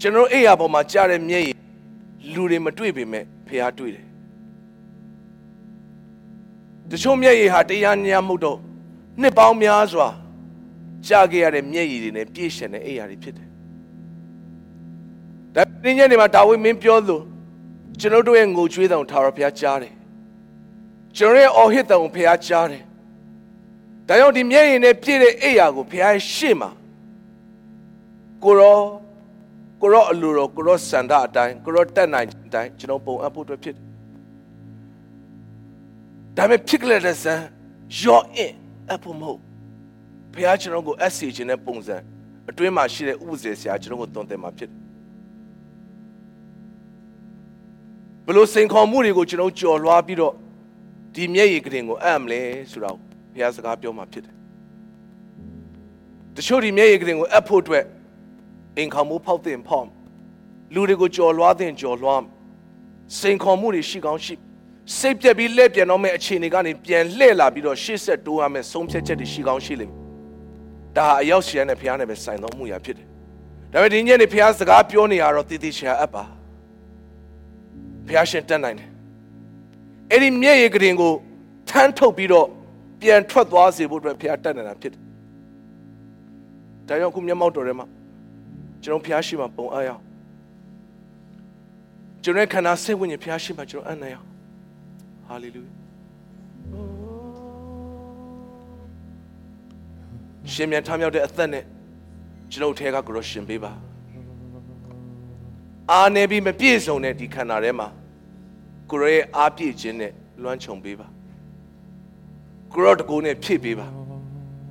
ကျွန်တော်အိယာပေါ်မှာကြားတဲ့မျက်ရည်လူတွေမတွေ့ပေမဲ့ဖခင်တွေ့တယ်တချို့မျက်ရည်ဟာတရားညမှုတော့နှစ်ပေါင်းများစွာကြားခဲ့ရတဲ့မျက်ရည်တွေနဲ့ပြည့်ရှင်တဲ့အိယာတွေဖြစ်တယ်ဒါပြင်းညနေမှာဒါဝိမင်းပြောလို့ ကျွန်တော်တို့ရဲ့ငိုကြွေးတောင်ထာဝရဘုရားကြားတယ်ကျွန်တော်ရဲ့အော်ဟစ်တောင်ဘုရားကြားတယ်ဒါကြောင့်ဒီမျက်ရည်နဲ့ပြည့်တဲ့အိယာကိုဘုရားရှေ့မှာကိုရောကိုရောအလိုတော်ကိုရောစန္ဒအတိုင်းကိုရောတက်နိုင်အတိုင်းကျွန်တော်ပုံအပ်ဖို့အတွက်ဖြစ်တယ်ဒါပေမဲ့ဖြစ်ကြတဲ့ဇန်ရော့အင်အဖို့မဟုတ်ဘုရားကျွန်တော်ကိုအစီခြင်းတဲ့ပုံစံအတွင်းမှာရှိတဲ့ဥပဇေဆရာကျွန်တော်ကိုတွန်းတယ်မှာဖြစ်တယ် ဘလို့စိန်ခေါ်မှုတွေကိုကျွန်တော်ကြော်လွှားပြီးတော့ဒီမျက်ရည်ကရင်ကိုအံ့မလဲဆိုတော့ဘုရားစကားပြောမှာဖြစ်တယ်တချို့ဒီမျက်ရည်ကရင်ကိုအပ်ဖို့အတွက်အိမ်ခေါမှုဖောက်တဲ့ဖောက်လူတွေကိုကြော်လွှားတဲ့ကြော်လွှားစိန်ခေါ်မှုတွေရှိကောင်းရှိစိတ်ပြက်ပြီးလက်ပြန်တော့မဲ့အခြေအနေကနေပြန်လှည့်လာပြီးတော့ရှေ့ဆက်တိုးရမယ်ဆုံးဖြတ်ချက်တွေရှိကောင်းရှိလိမ့်မယ်ဒါဟာအရောက်ရှည်တဲ့ဘုရားနဲ့ပဲဆိုင်တော်မူရာဖြစ်တယ်ဒါပေမဲ့ဒီညနေဘုရားစကားပြောနေရတော့တည်တည်ချာအပ်ပါ ဘုရားရှင်တက်နိုင်တယ်အဲ့ဒီမျက်ရည်ကရင်ကိုထမ်းထုတ်ပြီးတော့ပြန်ထွက်သွားစေဖို့အတွက်ဘုရားတက်နေတာဖြစ်တယ်ဒါကြောင့်ခုမျက်မှောက်တော်ထဲမှာကျွန်တော်ဘုရားရှိမှပုံအားရအောင်ကျွန်တော်ခန္ဓာစိတ်ဝိညာဉ်ဘုရားရှိမှကျွန်တော်အံ့နိုင်အောင်ဟာလေလုယာရှင်မြန်ထမြောက်တဲ့အသက်နဲ့ကျွန်တော်ထဲကကိုရရှင်ပေးပါ အာနေပြီးမပြည့်စုံတဲ့ဒီခန္ဓာထဲမှာကိုရောရဲ့အားပြည့်ခြင်းနဲ့လွှမ်းခြုံပေးပါကိုရောတကူနဲ့ဖြည့်ပေးပါ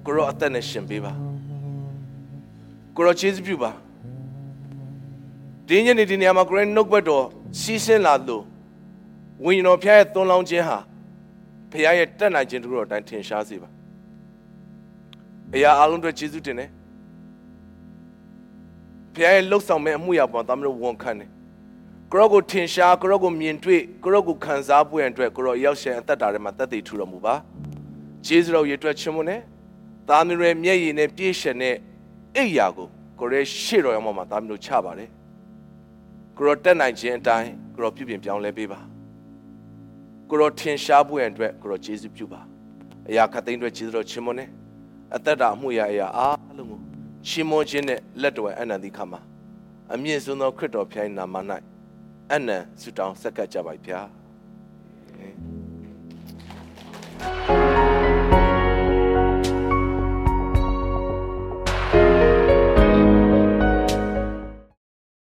ကိုရောအသက်နဲ့ရှင်ပေးပါကိုရောကျေးဇူးပြုပါဒီညနေဒီနေရာမှာကိုရောနှုတ်ဘတ်တော်စီးဆင်းလာလို့ဝိညာဉ်တော်ဖျားရဲ့သွန်လောင်းခြင်းဟာဖျားရဲ့တက်နိုင်ခြင်းတို့အတိုင်းထင်ရှားစေပါအရာအလုံးတွေကျေးဇူးတင်တယ် ဖျားရဲ့လှုပ်ဆောင်မဲ့အမှုရာပေါ်သားမျိုးဝန်ခံတယ်ကိုရောကိုထင်ရှားကိုရောကိုမြင်တွေ့ကိုရောကိုခံစားပွင့်အတွက်ကိုရောရောက်ရှင်အသက်တာထဲမှာတက်တည်ထူတော်မူပါဂျေဇုတော်ရေတွက်ခြင်းမနဲ့သားမျိုးရဲ့မျက်ရည်နဲ့ပြည့်ရှင်တဲ့အိယာကိုကိုရဲရှေ့တော်ရောက်မှာသားမျိုးချပါတယ်ကိုရောတက်နိုင်ခြင်းအတိုင်းကိုရောပြုပြင်ပြောင်းလဲပေးပါကိုရောထင်ရှားပွင့်အတွက်ကိုရောဂျေဇုပြုပါအရာခတ်သိမ်းအတွက်ဂျေဇုတော်ခြင်းမနဲ့အသက်တာအမှုရာအရာအားလုံးကို ရှင်မောခြင်းနဲ့လက်တော်အနန္တိခါမှာအမြင့်ဆုံးသောခရစ်တော်ဖျိုင်းနာမ၌အနန္တဆုတောင်းဆက်ကပ်ကြပါဗျာ။